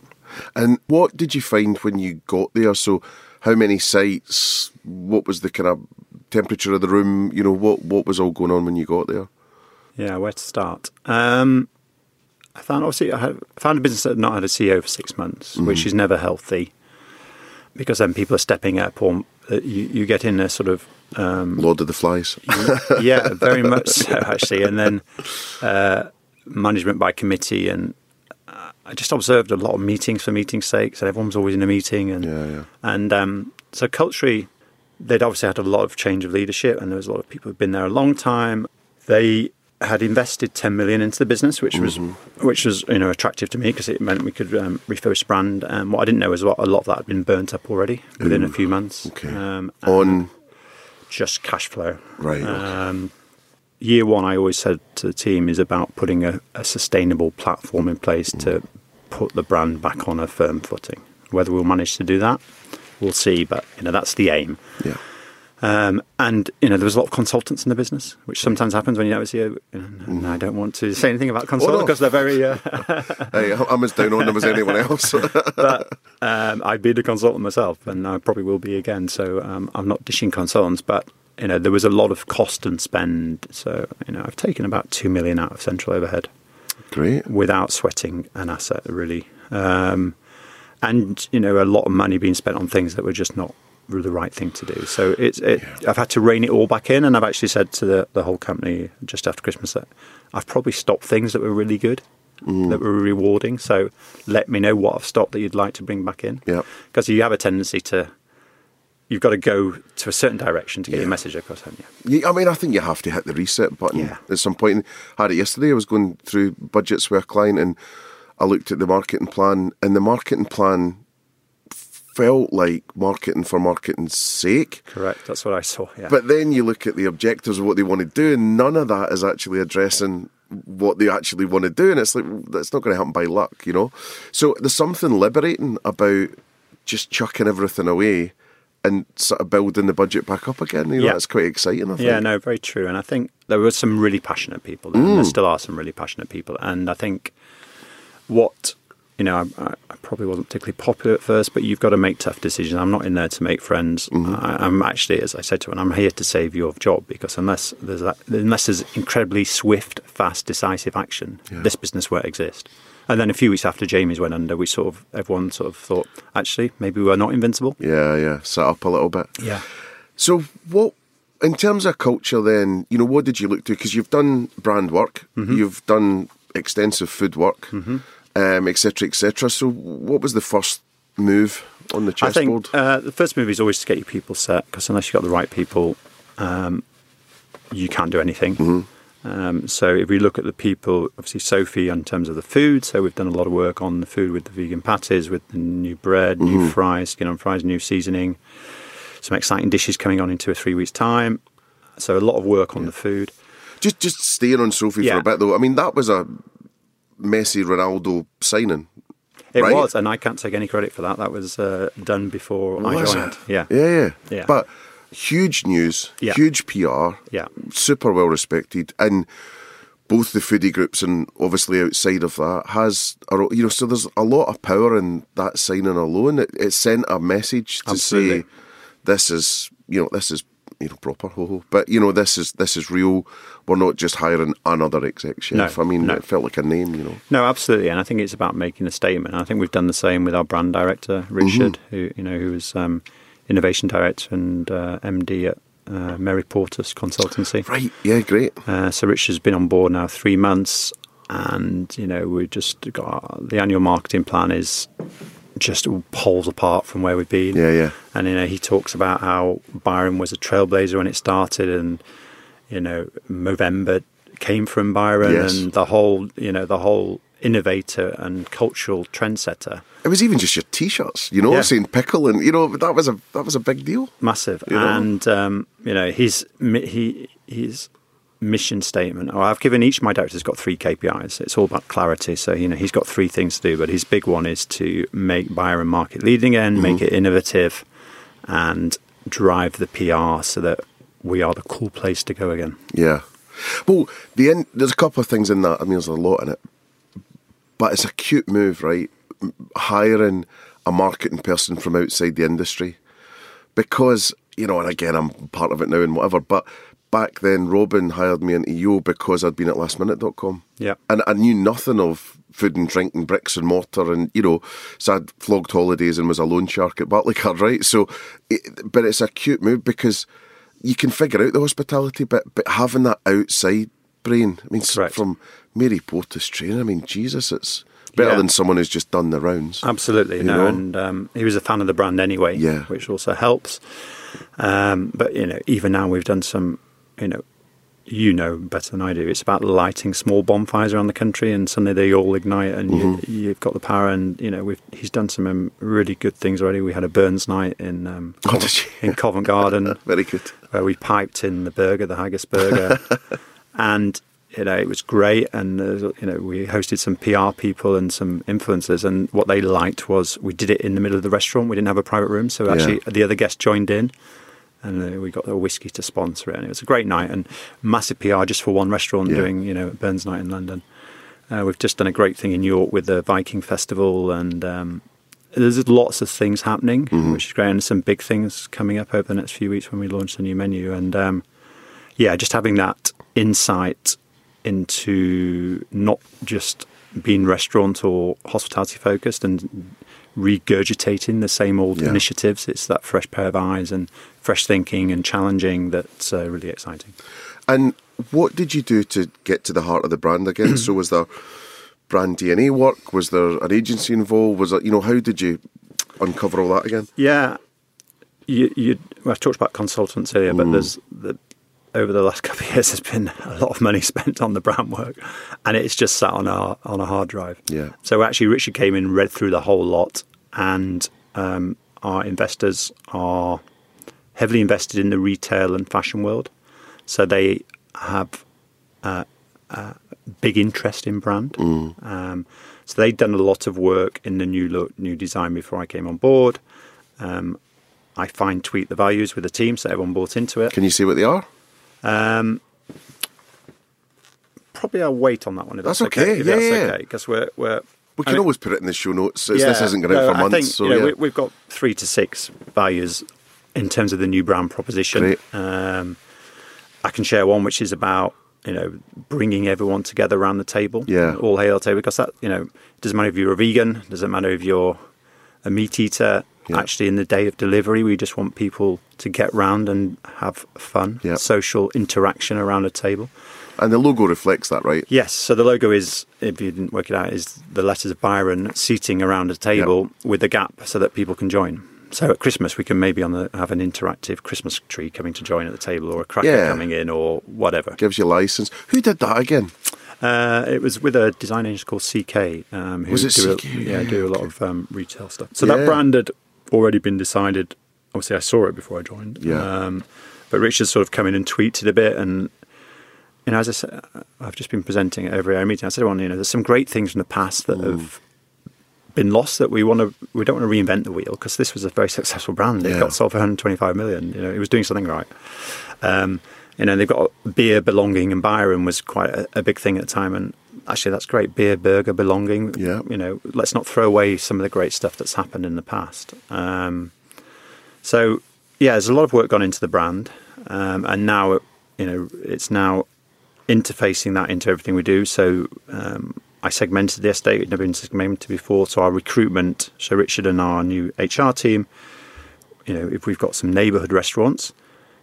And what did you find when you got there? So, how many sites? What was the kind of temperature of the room? You know, what what was all going on when you got there? Yeah, where to start? Um, I found obviously I found a business that had not had a CEO for six months, which is never healthy, because then people are stepping up, or uh, you, you get in a sort of um, Lord of the Flies. yeah, very much so actually. And then uh, management by committee, and uh, I just observed a lot of meetings for meeting's sake. So everyone was always in a meeting, and Yeah, yeah. and um, so culturally, they'd obviously had a lot of change of leadership, and there was a lot of people who'd been there a long time. They had invested 10 million into the business, which was Mm-hmm. which was you know attractive to me because it meant we could um, refurbish the brand. And what I didn't know was what a lot of that had been burnt up already within a few months. Okay. Um, On just cash flow. right. okay. Um, year one, I always said to the team, is about putting a, a sustainable platform in place to put the brand back on a firm footing. Whether we'll manage to do that, we'll see. But you know, that's the aim. yeah. Um, and you know, there was a lot of consultants in the business, which sometimes happens when you a CEO. You know, I don't want to say anything about consultants because they're very. Uh, Hey, I'm as down on them as anyone else. but um, I've been a consultant myself, and I probably will be again. So um, I'm not dishing consultants, but you know there was a lot of cost and spend. So you know I've taken about two million out of central overhead Great. without sweating an asset really, um, and you know a lot of money being spent on things that were just not the right thing to do. So it's it, I've had to rein it all back in, and I've actually said to the, the whole company just after Christmas that I've probably stopped things that were really good. Mm. That were rewarding. So let me know what I've stopped that you'd like to bring back in. Yeah. Because you have a tendency to, you've got to go to a certain direction to get Yeah. your message across, haven't you? Yeah, I mean, I think you have to hit the reset button Yeah. at some point. I had it yesterday. I was going through budgets with a client and I looked at the marketing plan, and the marketing plan felt like marketing for marketing's sake. Correct. That's what I saw. Yeah. But then you look at the objectives of what they want to do, and none of that is actually addressing what they actually want to do. And it's like, that's not going to happen by luck, you know? So there's something liberating about just chucking everything away and sort of building the budget back up again. You know, Yeah. that's quite exciting, I think. Yeah, no, very true. And I think there were some really passionate people, there, Mm. and there still are some really passionate people. And I think what you know, I, I probably wasn't particularly popular at first, but you've got to make tough decisions. I'm not in there to make friends. Mm-hmm. I, I'm actually, as I said to him, I'm here to save your job because unless there's that, unless there's incredibly swift, fast, decisive action, Yeah. this business won't exist. And then a few weeks after Jamie's went under, we sort of everyone sort of thought, actually, maybe we're not invincible. Yeah, yeah, set up a little bit. Yeah. So, what, in terms of culture, then, you know, what did you look to? Because you've done brand work, Mm-hmm. you've done extensive food work, um, et cetera, et. So, what was the first move on the chessboard? I think uh, the first move is always to get your people set because unless you've got the right people, um, you can't do anything. Mm-hmm. Um, so if we look at the people, obviously Sophie in terms of the food, so we've done a lot of work on the food with the vegan patties, with the new bread, Mm-hmm. new fries, skin on fries, new seasoning, some exciting dishes coming on in two or three weeks' time. So a lot of work on the food. just, just staying on Sophie for a bit, though. I mean, that was a Messi Ronaldo signing. It Right. was, and I can't take any credit for that. That was uh, done before I joined. it? Yeah. Yeah, yeah. Yeah. But huge news, Yeah. huge PR, Yeah. super well respected, and both the foodie groups and obviously outside of that has, a- you know, so there's a lot of power in that signing alone. It, it sent a message to Absolutely. say this is, you know, this is. You know, proper ho ho, but you know this is this is real. We're not just hiring another exec chef. No, I mean, no. it felt like a name. You know, No, absolutely, and I think it's about making a statement. I think we've done the same with our brand director, Richard, who you know who was um, innovation director and uh, MD at uh, Mary Portas Consultancy. right? Yeah, great. Uh, so Richard's been on board now three months, and you know we've just got the annual marketing plan is just poles apart from where we've been. Yeah, yeah. And you know he talks about how Byron was a trailblazer when it started, and you know Movember came from Byron, Yes. and the whole you know the whole innovator and cultural trendsetter, It was even just your t-shirts, you know, Yeah. saying pickle, and you know that was a that was a big deal. massive. You know? And um, you know he's he his mission statement. Or I've given each of my directors got three KPIs. It's all about clarity. So you know he's got three things to do, but his big one is to make Byron market leading again, make Mm-hmm. it innovative, and drive the PR so that we are the cool place to go again. Yeah. Well, the end, there's a couple of things in that. I mean, there's a lot in it. but it's a cute move, right? Hiring a marketing person from outside the industry because you know, and again, I'm part of it now and whatever. But back then, Robin hired me into Yo because I'd been at lastminute.com. Yeah. and I knew nothing of food and drink and bricks and mortar, and you know, so I'd flogged holidays and was a loan shark at Barclaycard, right? So, it, but it's a cute move because you can figure out the hospitality bit, but having that outside brain, I mean, Correct. from Mary Portas training, I mean, Jesus, it's better Yeah. than someone who's just done the rounds. Absolutely, You no. know? And um, he was a fan of the brand anyway, Yeah. which also helps. Um, but you know, even now we've done some, you know, you know better than I do. It's about lighting small bonfires around the country, and suddenly they all ignite, and Mm-hmm. you, you've got the power. And you know, we've, he's done some um, really good things already. We had a Burns night in um, Oh, Covent, in Covent Garden Very good. where we piped in the burger, the haggis burger, and you know it was great. And uh, you know we hosted some PR people and some influencers, and what they liked was we did it in the middle of the restaurant. We didn't have a private room, so actually the other guests joined in. And uh, we got a whiskey to sponsor it, and it was a great night and massive PR just for one restaurant Yeah. doing you know Burns Night in London. Uh, we've just done a great thing in York with the Viking Festival, and um, there's lots of things happening, which is great, and some big things coming up over the next few weeks when we launch the new menu. And um, yeah, just having that insight into not just being restaurant or hospitality focused and regurgitating the same old Yeah. initiatives. It's that fresh pair of eyes and fresh thinking and challenging that's uh, really exciting. And what did you do to get to the heart of the brand again? so was there brand DNA work? Was there an agency involved? Was it you know how did you uncover all that again? Yeah, you, you I've talked about consultants earlier, Mm. but there's the, over the last couple of years, there's been a lot of money spent on the brand work, and it's just sat on our on a hard drive. Yeah. So actually, Richard came in, read through the whole lot, and um, our investors are heavily invested in the retail and fashion world, so they have uh, uh, big interest in brand. Um, so they'd done a lot of work in the new look, new design before I came on board. Um, I fine tweet the values with the team, so everyone bought into it. Can you see what they are? Um, probably I'll wait on that one. If That's that's, okay. If Yeah, that's okay, because we're we're. We I can mean- always put it in the show notes. It's, this yeah, isn't going out no, for I months, think, so you know, yeah. we, we've got three to six values in terms of the new brand proposition. Um, I can share one which is about you know bringing everyone together around the table. Yeah. all hail table because that you know doesn't matter if you're a vegan, doesn't matter if you're a meat eater. Yeah. Actually, in the day of delivery, we just want people to get round and have fun, Yeah. social interaction around a table. and the logo reflects that, right? Yes, so the logo is, if you didn't work it out, is the letters of Byron seating around a table with a gap so that people can join. So at Christmas, we can maybe on the, have an interactive Christmas tree coming to join at the table, or a cracker Yeah. coming in, or whatever. Gives you license. Who did that again? Uh, it was with a design agency called CK. Um, who Was it do CK? A, yeah, Yeah, do a lot of um, retail stuff. So Yeah. that brand had already been decided. Obviously, I saw it before I joined. Yeah. Um, but Richard sort of come in and tweeted a bit, and you know, as I said, I've just been presenting at every area meeting. I said, "Well, you know, there's some great things from the past that have been lost that we want to. We don't want to reinvent the wheel because this was a very successful brand. It Yeah. got sold for 125 million. You know, it was doing something right. Um, you know, they've got beer belonging, and Byron was quite a, a big thing at the time. And actually, that's great. Beer, burger, belonging. Yeah. You know, let's not throw away some of the great stuff that's happened in the past. Um, so, yeah, there's a lot of work gone into the brand, um, and now, you know, it's now interfacing that into everything we do. So, um, I segmented the estate; it'd never been segmented before. So, our recruitment. So, Richard and our new HR team. You know, if we've got some neighbourhood restaurants,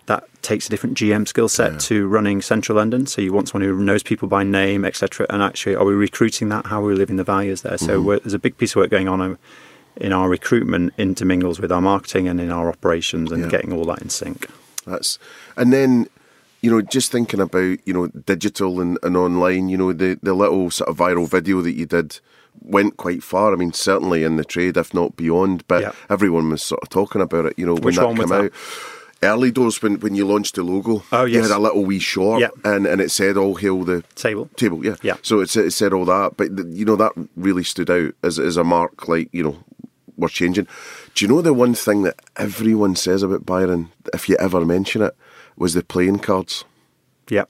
that takes a different GM skill set to running central London. So you want someone who knows people by name, etc. And actually, are we recruiting that? How are we living the values there? So we're, there's a big piece of work going on uh, in our recruitment intermingles with our marketing and in our operations and Yeah. getting all that in sync. That's and then you know just thinking about you know digital and, and online. You know the the little sort of viral video that you did went quite far. I mean, certainly in the trade, if not beyond. But Yeah. everyone was sort of talking about it. You know when Which that came that? Early doors when, when you launched the logo, Oh, you had a little wee short, Yeah. and, and it said "All hail the Table. table." Yeah, Yeah. So it, said- it said all that, but th- you know that really stood out as as a mark. Like you know, we're changing. Do you know the one thing that everyone says about Byron, if you ever mention it, was the playing cards. Yeah.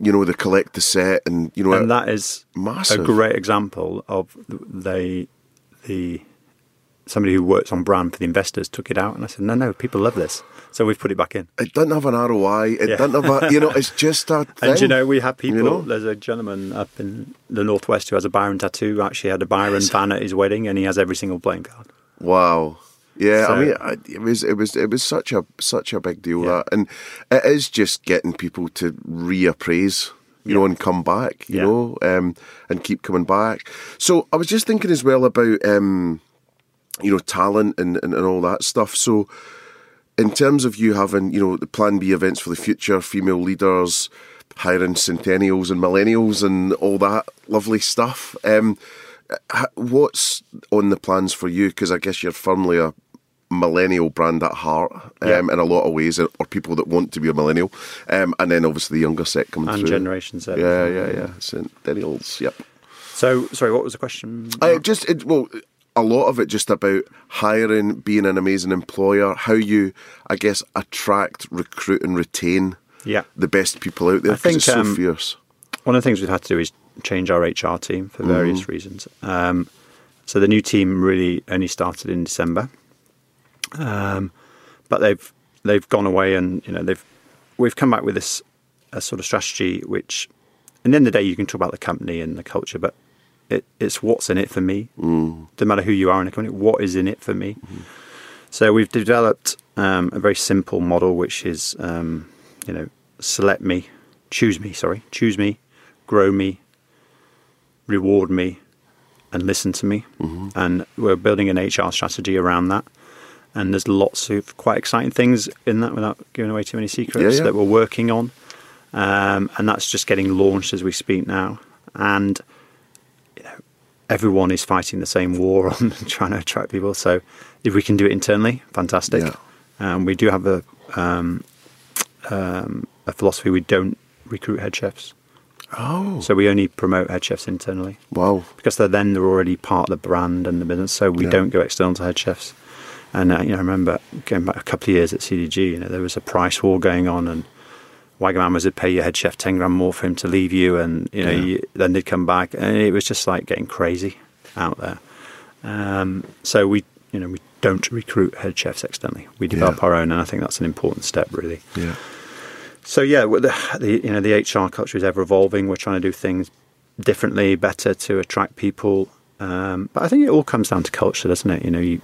you know, the collect the set, and you know, and that is massive. a great example of they the somebody who works on brand for the investors took it out, and I said, no, no, people love this, so we've put it back in. it doesn't have an ROI. It Yeah. doesn't have a, you know, it's just a thing. And you know, we have people. You know? There's a gentleman up in the northwest who has a Byron tattoo. Actually, had a Byron fan at his wedding, and he has every single playing card. Wow. Yeah, So- I mean, I, it was it was it was such a such a big deal Yeah. that, and it is just getting people to reappraise, you know, and come back, you Yeah. know, um, and keep coming back. So I was just thinking as well about, um, you know, talent and, and, and all that stuff. So in terms of you having, you know, the Plan B events for the future, female leaders, hiring centennials and millennials and all that lovely stuff. Um, what's on the plans for you? Because I guess you're firmly a millennial brand at heart um, Yeah. in a lot of ways, or people that want to be a millennial, um, and then obviously the younger set coming And through. Generation Z. Yeah, yeah, yeah. Centennials. Yep. So, sorry, what was the question? I just it, well, a lot of it just about hiring, being an amazing employer, how you, I guess, attract, recruit, and retain yeah. the best people out there. I think, so um, fierce. One of the things we've had to do is change our HR team for various Mm-hmm. reasons. Um, so the new team really only started in December, um, but they've they've gone away and you know they've we've come back with this a sort of strategy which, at the end of the day, you can talk about the company and the culture, but it, it's what's in it for me. Mm. No matter who you are in a company, what is in it for me. So we've developed um, a very simple model, which is um, you know select me, choose me, sorry, choose me, grow me, reward me, and listen to me. And we're building an HR strategy around that. And there's lots of quite exciting things in that without giving away too many secrets Yeah, yeah. that we're working on. Um, and that's just getting launched as we speak now. And everyone is fighting the same war on trying to attract people. So if we can do it internally, fantastic. Yeah. Um, we do have a um, um, a philosophy: we don't recruit head chefs. Oh, So we only promote head chefs internally wow. because they're then they're already part of the brand and the business. So we Yeah. don't go external to head chefs. And uh, you know, I remember going back a couple of years at CDG. You know, there was a price war going on, and Wagamama's would pay your head chef ten grand more for him to leave you, and you know, Yeah. you, then they'd come back, and it was just like getting crazy out there. Um, so we, you know, we don't recruit head chefs externally. We develop Yeah. our own, and I think that's an important step, really. Yeah. So yeah, the, the you know the HR culture is ever evolving. We're trying to do things differently, better to attract people. Um, but I think it all comes down to culture, doesn't it? You know, you,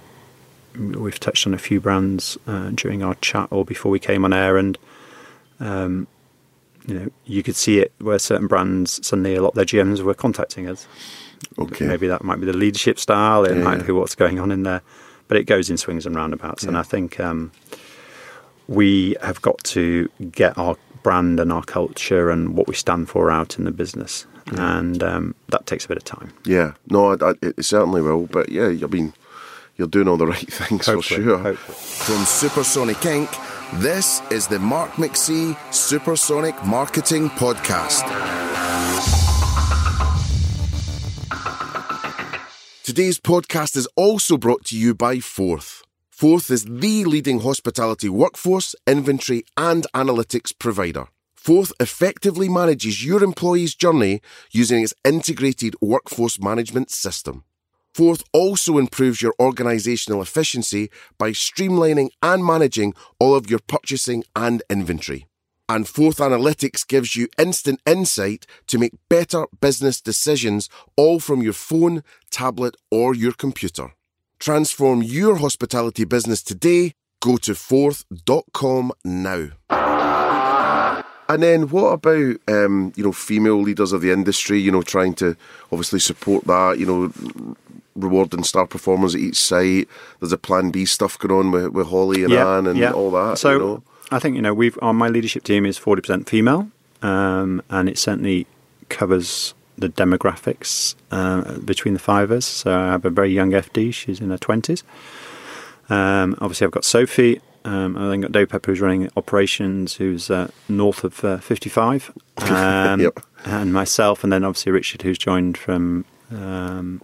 we've touched on a few brands uh, during our chat or before we came on air, and um, you know you could see it where certain brands suddenly a lot of their GMs were contacting us. Okay. Maybe that might be the leadership style. It Yeah, might yeah. be what's going on in there, but it goes in swings and roundabouts. And I think um, we have got to get our brand and our culture and what we stand for out in the business, and um, that takes a bit of time. Yeah. No, I, I, it certainly will. But yeah, I mean, you're doing all the right things Hopefully, for sure. hopefully. From Supersonic Inc., this is the Mark McC Supersonic Marketing Podcast. Today's podcast is also brought to you by Fourth. Fourth is the leading hospitality workforce, inventory, and analytics provider. Fourth effectively manages your employee's journey using its integrated workforce management system. Fourth also improves your organizational efficiency by streamlining and managing all of your purchasing and inventory. And Fourth Analytics gives you instant insight to make better business decisions all from your phone, tablet, or your computer. Transform your hospitality business today. Go to fourth.com now. And then what about um, you know female leaders of the industry? You know, trying to obviously support that. You know, rewarding star performers at each site. There's a Plan B stuff going on with, with Holly and Anne and all that. So you know. I think you know we've on my leadership team is forty percent female, um, and it certainly covers the demographics uh, between the five of us. So I have a very young FD; she's in her twenties. Um, obviously, I've got Sophie. Um, I then got Dave Pepper, who's running operations, who's uh, north of uh, 55, um, Yep. and myself, and then obviously Richard, who's joined from um,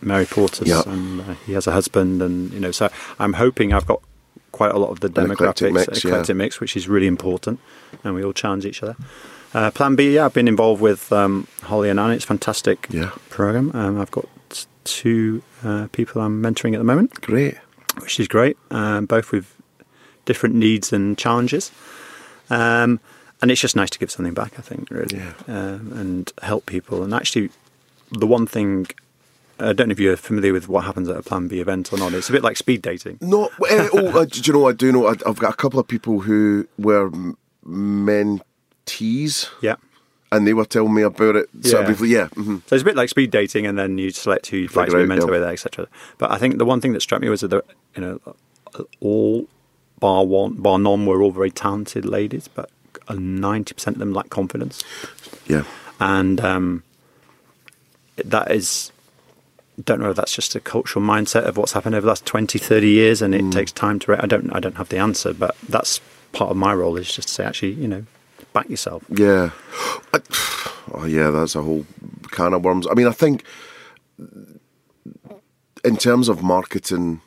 Mary Portas, Yep. and uh, he has a husband, and you know, so I'm hoping I've got quite a lot of the An eclectic demographics, mix, yeah. eclectic mix, which is really important, and we all challenge each other. Uh, Plan B, yeah, I've been involved with um, Holly and Anne. It's a fantastic Yeah. program. Um, I've got two uh, people I'm mentoring at the moment, Great. which is great, um, both with different needs and challenges. Um, and it's just nice to give something back, I think, really, Yeah. um, and help people. And actually, the one thing I don't know if you're familiar with what happens at a Plan B event or not. It's a bit like speed dating. No, eh, oh, uh, do you know? I do know. I, I've got a couple of people who were mentees, Yeah. and they were telling me about it. So Yeah. briefly, yeah, hmm So it's a bit like speed dating, and then you select who you'd like to be mentor yeah. with, etc. But I think the one thing that struck me was that the, you know all bar one, bar none were all very talented ladies, but ninety percent of them lack confidence, yeah, and um, that is. Don't know if that's just a cultural mindset of what's happened over the last 20, 30 years, and it Mm. takes time to. Re- I don't. I don't have the answer, but that's part of my role is just to say, actually, you know, back yourself. yeah. I, oh, yeah. That's a whole can of worms. I mean, I think in terms of marketing.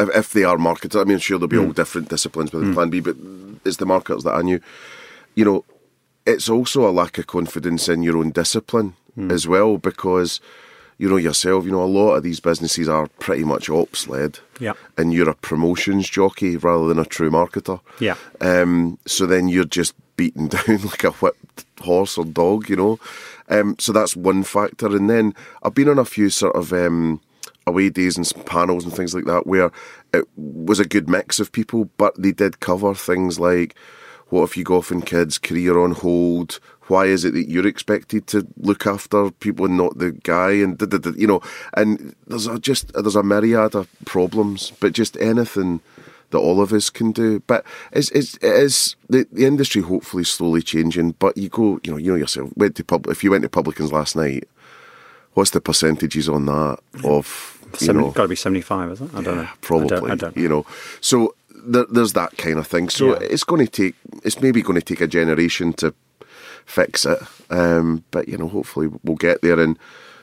If, if they are marketers, I mean, sure there'll be all different disciplines within Plan B, but it's the marketers that I knew. You know, it's also a lack of confidence in your own discipline as well because you know yourself you know a lot of these businesses are pretty much ops led Yeah. and you're a promotions jockey rather than a true marketer. Yeah. um, so then you're just beaten down like a whipped horse or dog you know? Um, so that's one factor. And then I've been on a few sort of um, away days and s- panels and things like that where it was a good mix of people but they did cover things like what if you go off in kids career on hold? Why is it that you're expected to look after people and not the guy? And da, da, da, you know and there's a just there's a myriad of problems but just anything that all of us can do. But it's, it's it is the, the industry hopefully slowly changing but you go you know you know yourself went to pub if you went to publicans last night what's the percentages on that of you know got to be seventy-five, isn't it? I don't know. probably I don't, I don't know. you know so there, there's that kind of thing so Yeah. it's going to take it's maybe going to take a generation to fix it um, but you know hopefully we'll get there and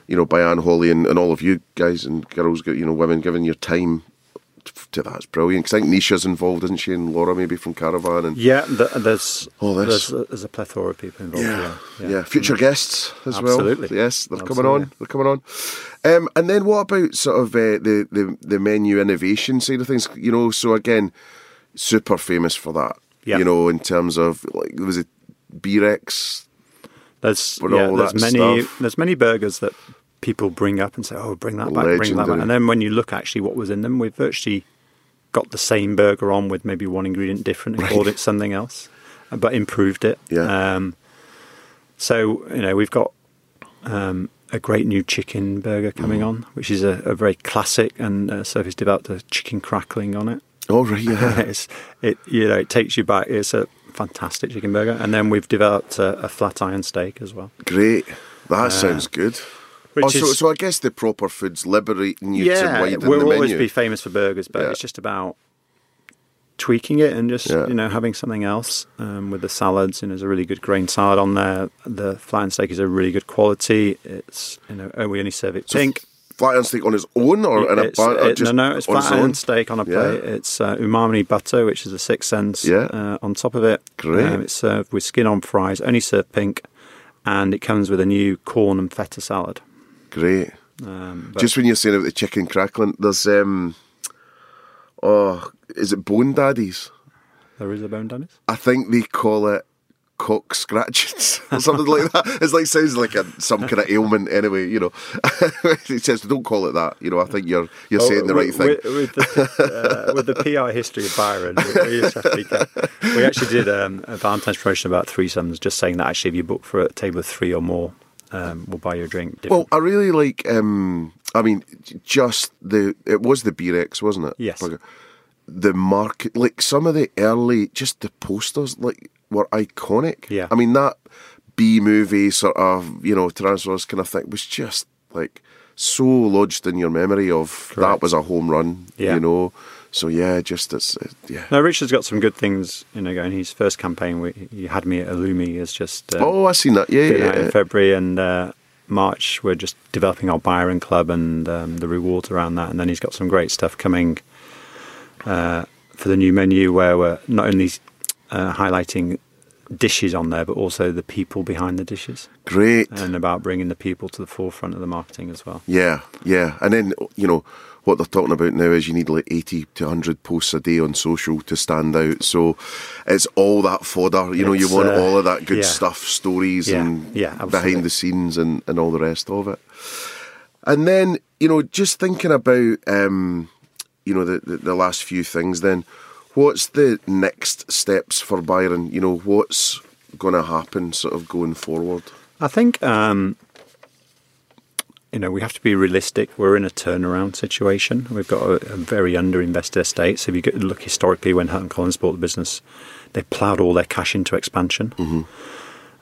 you know by Anne Holly and, and all of you guys and girls you know women giving your time to that's brilliant because I think Nisha's involved isn't she and Laura maybe from Caravan and Yeah, th- there's All this. There's, a, there's a plethora of people involved. yeah, Yeah, yeah, future guests as Absolutely. well. Yes, they're coming on. They're coming on. Um, and then what about sort of uh, the, the the menu innovation side of things? You know, so again, super famous for that. Yeah. You know, in terms of like was it B-Rex? There's yeah, there's many stuff. there's many burgers that people bring up and say, "Oh, bring that back, bring that back." And then when you look actually what was in them, we've virtually got the same burger on with maybe one ingredient different and called it something else, uh, but improved it. Yeah. Um, so you know we've got um, a great new chicken burger coming Mm. on, which is a, a very classic, and uh, so it's developed a chicken crackling on it. Oh right, yeah. it's, it you know it takes you back. It's a fantastic chicken burger, and then we've developed a, a flat iron steak as well. Great. That sounds good. Which Oh, so, is- so I guess the proper food's liberating you to yeah, widen we'll the always be famous for burgers, but Yeah. it's just about tweaking it and just Yeah. you know having something else um, with the salads. You know, there's a really good grain salad on there. The flat steak is a really good quality. It's you know oh, we only serve it So pink. Flat iron steak on its own or in a or it- just no, no, it's flat iron steak on a Yeah. plate. It's uh, umami butter, which is a six cents Yeah. uh, on top of it. Great. Um, it's served with skin on fries, only served pink, and it comes with a new corn and feta salad. Great. Um, Just when you're saying about the chicken crackling, there's um, oh, is it Bone Daddies? there is a bone Dennis. I think they call it cock scratchings or something like that. It's like sounds like a, some kind of ailment anyway. You know, he says don't call it that. You know, I think you're you're saying the right thing. With, with the, uh, with the PR history of Byron, we, used to have to be careful. we actually did um, a Valentine's promotion about threesomes, just saying that actually if you book for a table of three or more, um, we'll buy your drink. Well, I really like. Um, I mean, just the it was the B-Rex, wasn't it? Yes. The market, like some of the early, just the posters, like were iconic. Yeah. I mean that B movie sort of, you know, Transformers kind of thing was just like so lodged in your memory of that was a home run. Yeah. You know. So yeah, just it's uh, yeah. no, Richard's got some good things, you know, going. His first campaign, we, he had me at Illumi, is just uh, oh, I seen that. Yeah, been yeah. in. February and uh, March. We're just developing our Byron Club and um, the rewards around that. And then he's got some great stuff coming uh, for the new menu where we're not only uh, highlighting dishes on there, but also the people behind the dishes, Great. and about bringing the people to the forefront of the marketing as well. Yeah, yeah. And then, you know, what they're talking about now is you need like 80 to 100 posts a day on social to stand out. So it's all that fodder. You know, you want uh, all of that good yeah. stuff, stories Yeah, and yeah, behind the scenes and, and all the rest of it. And then, you know, just thinking about, um, you know, the, the, the last few things then, what's the next steps for Byron? You know, what's going to happen sort of going forward? I think um, you know we have to be realistic. We're in a turnaround situation. We've got a, a very underinvested estate. So if you get, look historically, when Hutton Collins bought the business, they ploughed all their cash into expansion.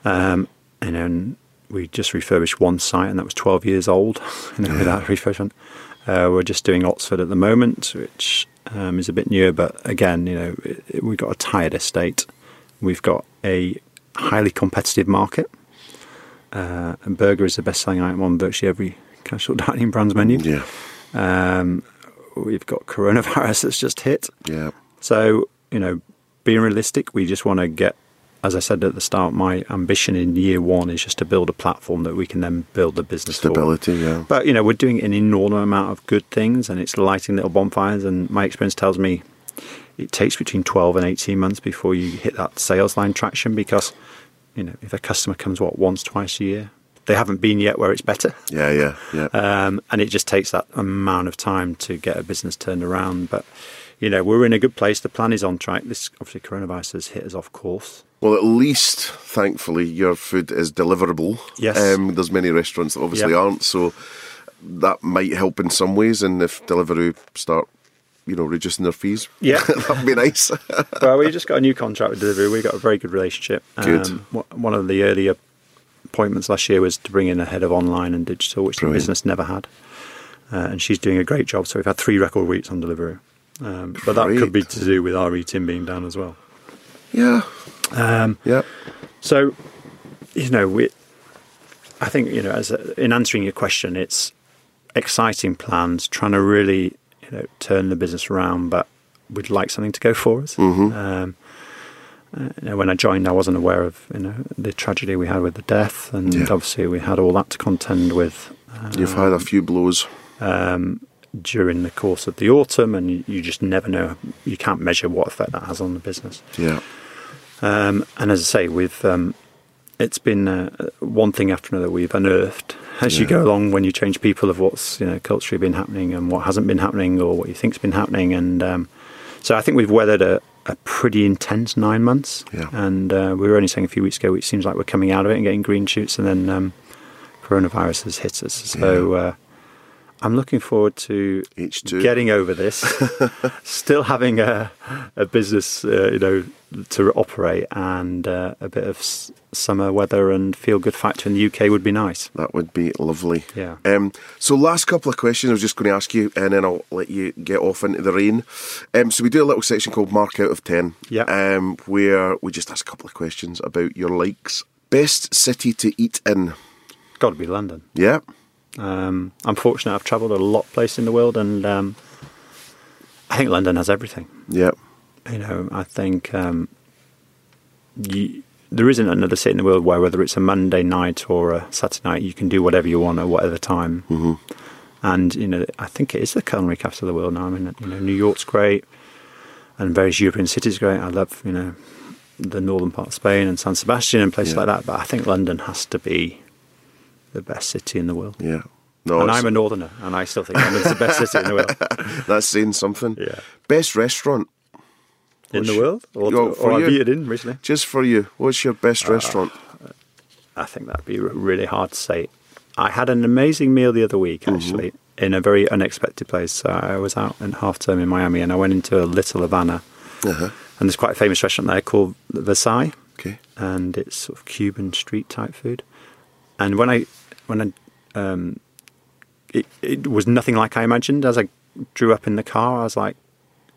Um, and then we just refurbished one site, and that was 12 years old. You know, without refurbishment, uh, we're just doing Oxford at the moment, which um, is a bit newer. But again, you know, it, it- we've got a tired estate. We've got a highly competitive market. Uh, and burger is the best-selling item on virtually every casual dining brand's menu. Yeah, Um, we've got coronavirus that's just hit. yeah, So, you know, being realistic, we just want to get, as I said at the start, my ambition in year one is just to build a platform that we can then build the business stability, yeah. But, you know, we're doing an enormous amount of good things and it's lighting little bonfires. And my experience tells me it takes between 12 and 18 months before you hit that sales line traction because, you know, if a customer comes, what, once, twice a year, they haven't been yet where it's better. Yeah, yeah, yeah. Um, and it just takes that amount of time to get a business turned around. But, you know, we're in a good place. The plan is on track. This obviously coronavirus has hit us off course. Well, at least, thankfully, your food is deliverable. Yes. Um, there's many restaurants that obviously Yep. aren't, so that might help in some ways. And if Deliveroo start, you know, reducing their fees, Yeah. that'd be nice. well, we just got a new contract with Deliveroo. We got a very good relationship. Good. wha- one of the earlier appointments last year was to bring in a head of online and digital, which Brilliant. the business never had. Uh, and she's doing a great job. So we've had three record weeks on Deliveroo. Um, but that could be to do with our eating being down as well. yeah, Um, yeah, So, you know, we, I think, you know, as a, in answering your question, it's exciting plans, trying to really, you know, turn the business around, but we'd like something to go for us. Um, uh, you know, when I joined, I wasn't aware of, you know, the tragedy we had with the death, and Yeah. obviously we had all that to contend with. you've had a few blows. Um, during the course of the autumn, and you, you just never know. You can't measure what effect that has on the business. Yeah, Um, and as I say, we've um, it's been uh, one thing after another we've unearthed as you go along when you change people of what's you know culturally been happening and what hasn't been happening or what you think's been happening. And um, so I think we've weathered a, a pretty intense nine months. Yeah. And uh, we were only saying a few weeks ago, it seems like we're coming out of it and getting green shoots, and then um, coronavirus has hit us. So. Uh, I'm looking forward to H2. getting over this, still having a, a business, uh, you know, to operate, and uh, a bit of s- summer weather and feel good factor in the UK would be nice. that would be lovely. Yeah. Um, so, last couple of questions I was just going to ask you, and then I'll let you get off into the rain. Um, so, we do a little section called Mark Out of 10, Yeah. um, where we just ask a couple of questions about your likes. Best city to eat in? Got to be London. Yeah. Um, I'm fortunate; I've travelled a lot of places in the world, and um, I think London has everything. Yeah. You know, I think um, you, there isn't another city in the world where, whether it's a Monday night or a Saturday night, you can do whatever you want at whatever time. Mm-hmm. And you know, I think it is the culinary capital of the world now. I mean, you know, New York's great, and various European cities are great. I love, you know, the northern part of Spain and San Sebastian and places Yeah. like that. But I think London has to be the best city in the world. Yeah. No, and I'm a northerner, and I still think London's the best city in the world. that's saying something. Yeah. Best restaurant? In What's the world, or, Yo, for or I've you. eaten in recently. Just for you. What's your best Uh, restaurant? I think that'd be really hard to say. I had an amazing meal the other week, actually, in a very unexpected place. So I was out in half term in Miami, and I went into a Little Havana, Uh-huh. and there's quite a famous restaurant there called Versailles, Okay. and it's sort of Cuban street type food. And when I when I um, it, it was nothing like I imagined. As I drew up in the car, I was like,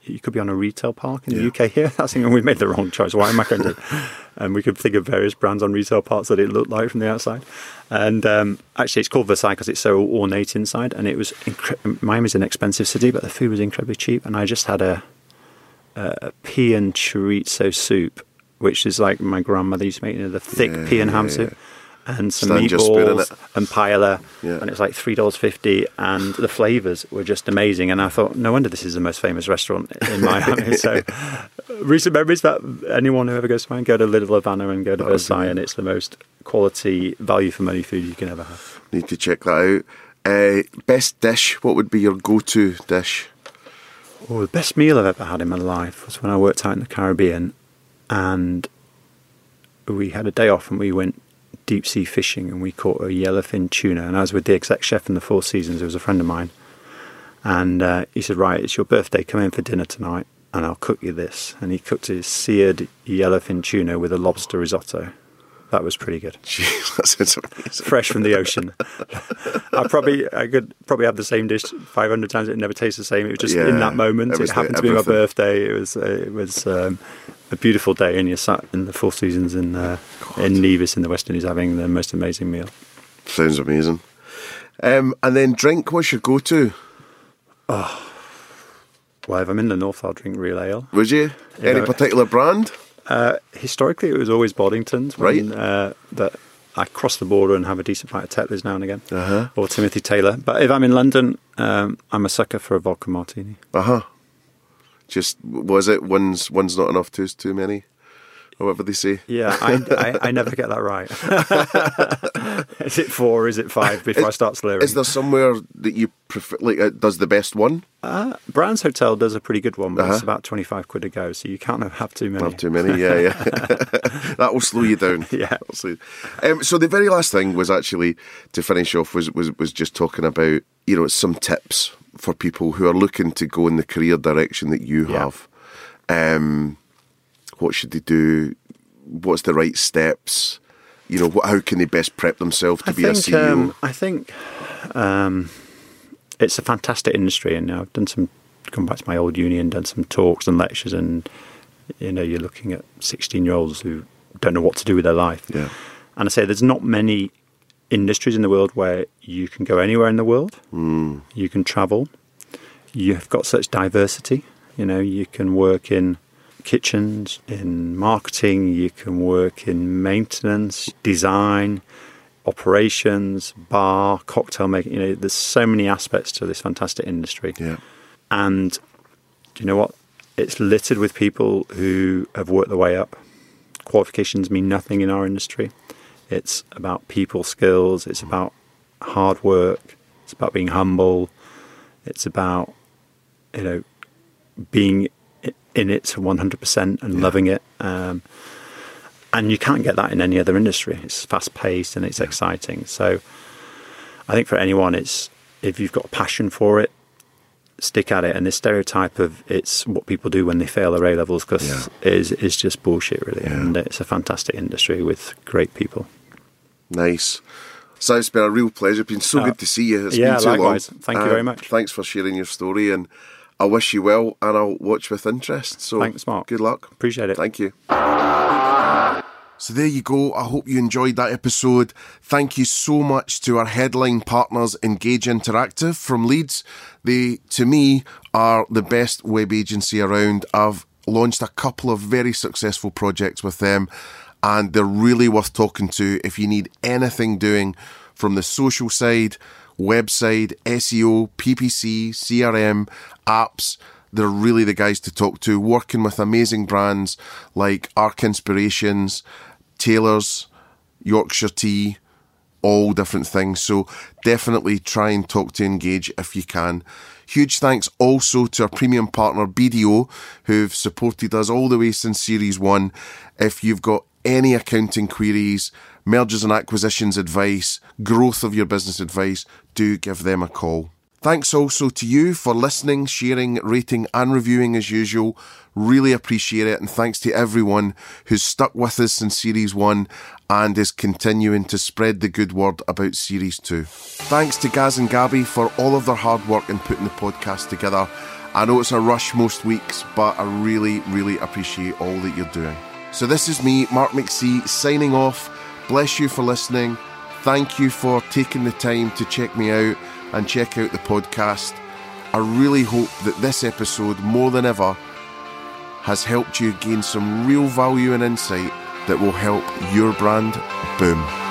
"You could be on a retail park in the UK here." That's thinking we made the wrong choice. Why am I going to? and we could think of various brands on retail parks that it looked like from the outside. And um, actually, it's called Versailles because it's so ornate inside. And it was incre- Miami's an expensive city, but the food was incredibly cheap. And I just had a, a pea and chorizo soup which is like my grandmother used to make, you know, the thick Yeah, pea and ham yeah. soup. And some Stand your spoon in meatballs and paella, Yeah. and it's like three dollars fifty, and the flavors were just amazing. And I thought, no wonder this is the most famous restaurant in Miami. so, recent memories that anyone who ever goes to Miami, go to Little Havana and go to That Versailles, and it's the most quality, value for money food you can ever have. Need to check that out. Uh, best dish. What would be your go-to dish? Well, the best meal I've ever had in my life was when I worked out in the Caribbean, and we had a day off and we went deep sea fishing and we caught a yellowfin tuna. And I was with the exec chef in the Four Seasons, who was a friend of mine, and uh, he said, "Right, it's your birthday. Come in for dinner tonight, and I'll cook you this." And he cooked his seared yellowfin tuna with a lobster risotto. That was pretty good. Jeez. Fresh from the ocean. I probably I could probably have the same dish 500 times. It never tastes the same. It was just Yeah, in that moment. it It, happened to be my birthday. It was uh, it was um, a beautiful day, and you sat in the Four Seasons in uh, in Nevis in the West Indies having the most amazing meal. Sounds amazing. Um, and then drink. What's your go-to? Oh, Well, if I'm in the north, I'll drink real ale. Would you? Any particular brand? Uh, historically, it was always Boddington's. When, Right. Uh, that I cross the border and have a decent pint of Tetley's now and again, Uh-huh. or Timothy Taylor. But if I'm in London, um, I'm a sucker for a vodka martini. Uh huh. Just was it one's one's not enough, two's too many, or whatever they say. Yeah, I, I, I never get that right. is it four? or Is it five? Before I start slurring. Is there somewhere that you prefer? Like, uh, does the best one? uh, Brown's Hotel does a pretty good one, but Uh-huh. about twenty five quid a go, so you can't have too many. Not too many. Yeah, yeah. that will slow you down. Yeah. You- Um, so the very last thing was actually to finish off was was was just talking about you know some tips for people who are looking to go in the career direction that you Yeah. have. Um, what should they do? What's the right steps? You know, what, how can they best prep themselves to I be a think CEO? um, I think um, it's a fantastic industry, and I've done some. Gone back to my old uni and done some talks and lectures, and you know, you're looking at sixteen year olds who don't know what to do with their life. Yeah. And I say there's not many industries in the world where you can go anywhere in the world. Mm. You can travel. You've got such diversity. You know, you can work in kitchens, in marketing, you can work in maintenance, design, operations, bar, cocktail making. You know, there's so many aspects to this fantastic industry. Yeah. And do you know what? It's littered with people who have worked their way up. Qualifications mean nothing in our industry. It's about people skills, it's about hard work, it's about being humble, it's about, you know, being in it to 100% and loving it. Um, and you can't get that in any other industry. It's fast paced and it's exciting. So I think for anyone, it's if you've got a passion for it, stick at it. And this stereotype of it's what people do when they fail their A levels because Yeah. is is just bullshit, really. Yeah. And it's a fantastic industry with great people. Nice. So it's been a real pleasure. It's been so Uh, good to see you. It's yeah, been too likewise. long. Thank you very much. Thanks for sharing your story, and I wish you well, and I'll watch with interest. So Thanks, Mark. Good luck. Appreciate it. Thank you. So there you go. I hope you enjoyed that episode. Thank you so much to our headline partners, Engage Interactive from Leeds. They, to me, are the best web agency around. I've launched a couple of very successful projects with them, and they're really worth talking to if you need anything doing from the social side, website, SEO, PPC, CRM, apps they're really the guys to talk to, working with amazing brands like Arc Inspirations, Taylor's, Yorkshire Tea, all different things. So definitely try and talk to Engage if you can. Huge thanks also to our premium partner BDO, who've supported us all the way since Series 1. If you've got any accounting queries, mergers and acquisitions advice, growth of your business advice, do give them a call. Thanks also to you for listening, sharing, rating, and reviewing as usual. Really appreciate it. And thanks to everyone who's stuck with us since Series 1 and is continuing to spread the good word about Series 2. Thanks to Gaz and Gabby for all of their hard work in putting the podcast together. I know it's a rush most weeks, but I really, really appreciate all that you're doing. So this is me, Mark McC, signing off. Bless you for listening. Thank you for taking the time to check me out and check out the podcast. I really hope that this episode, more than ever, has helped you gain some real value and insight that will help your brand boom.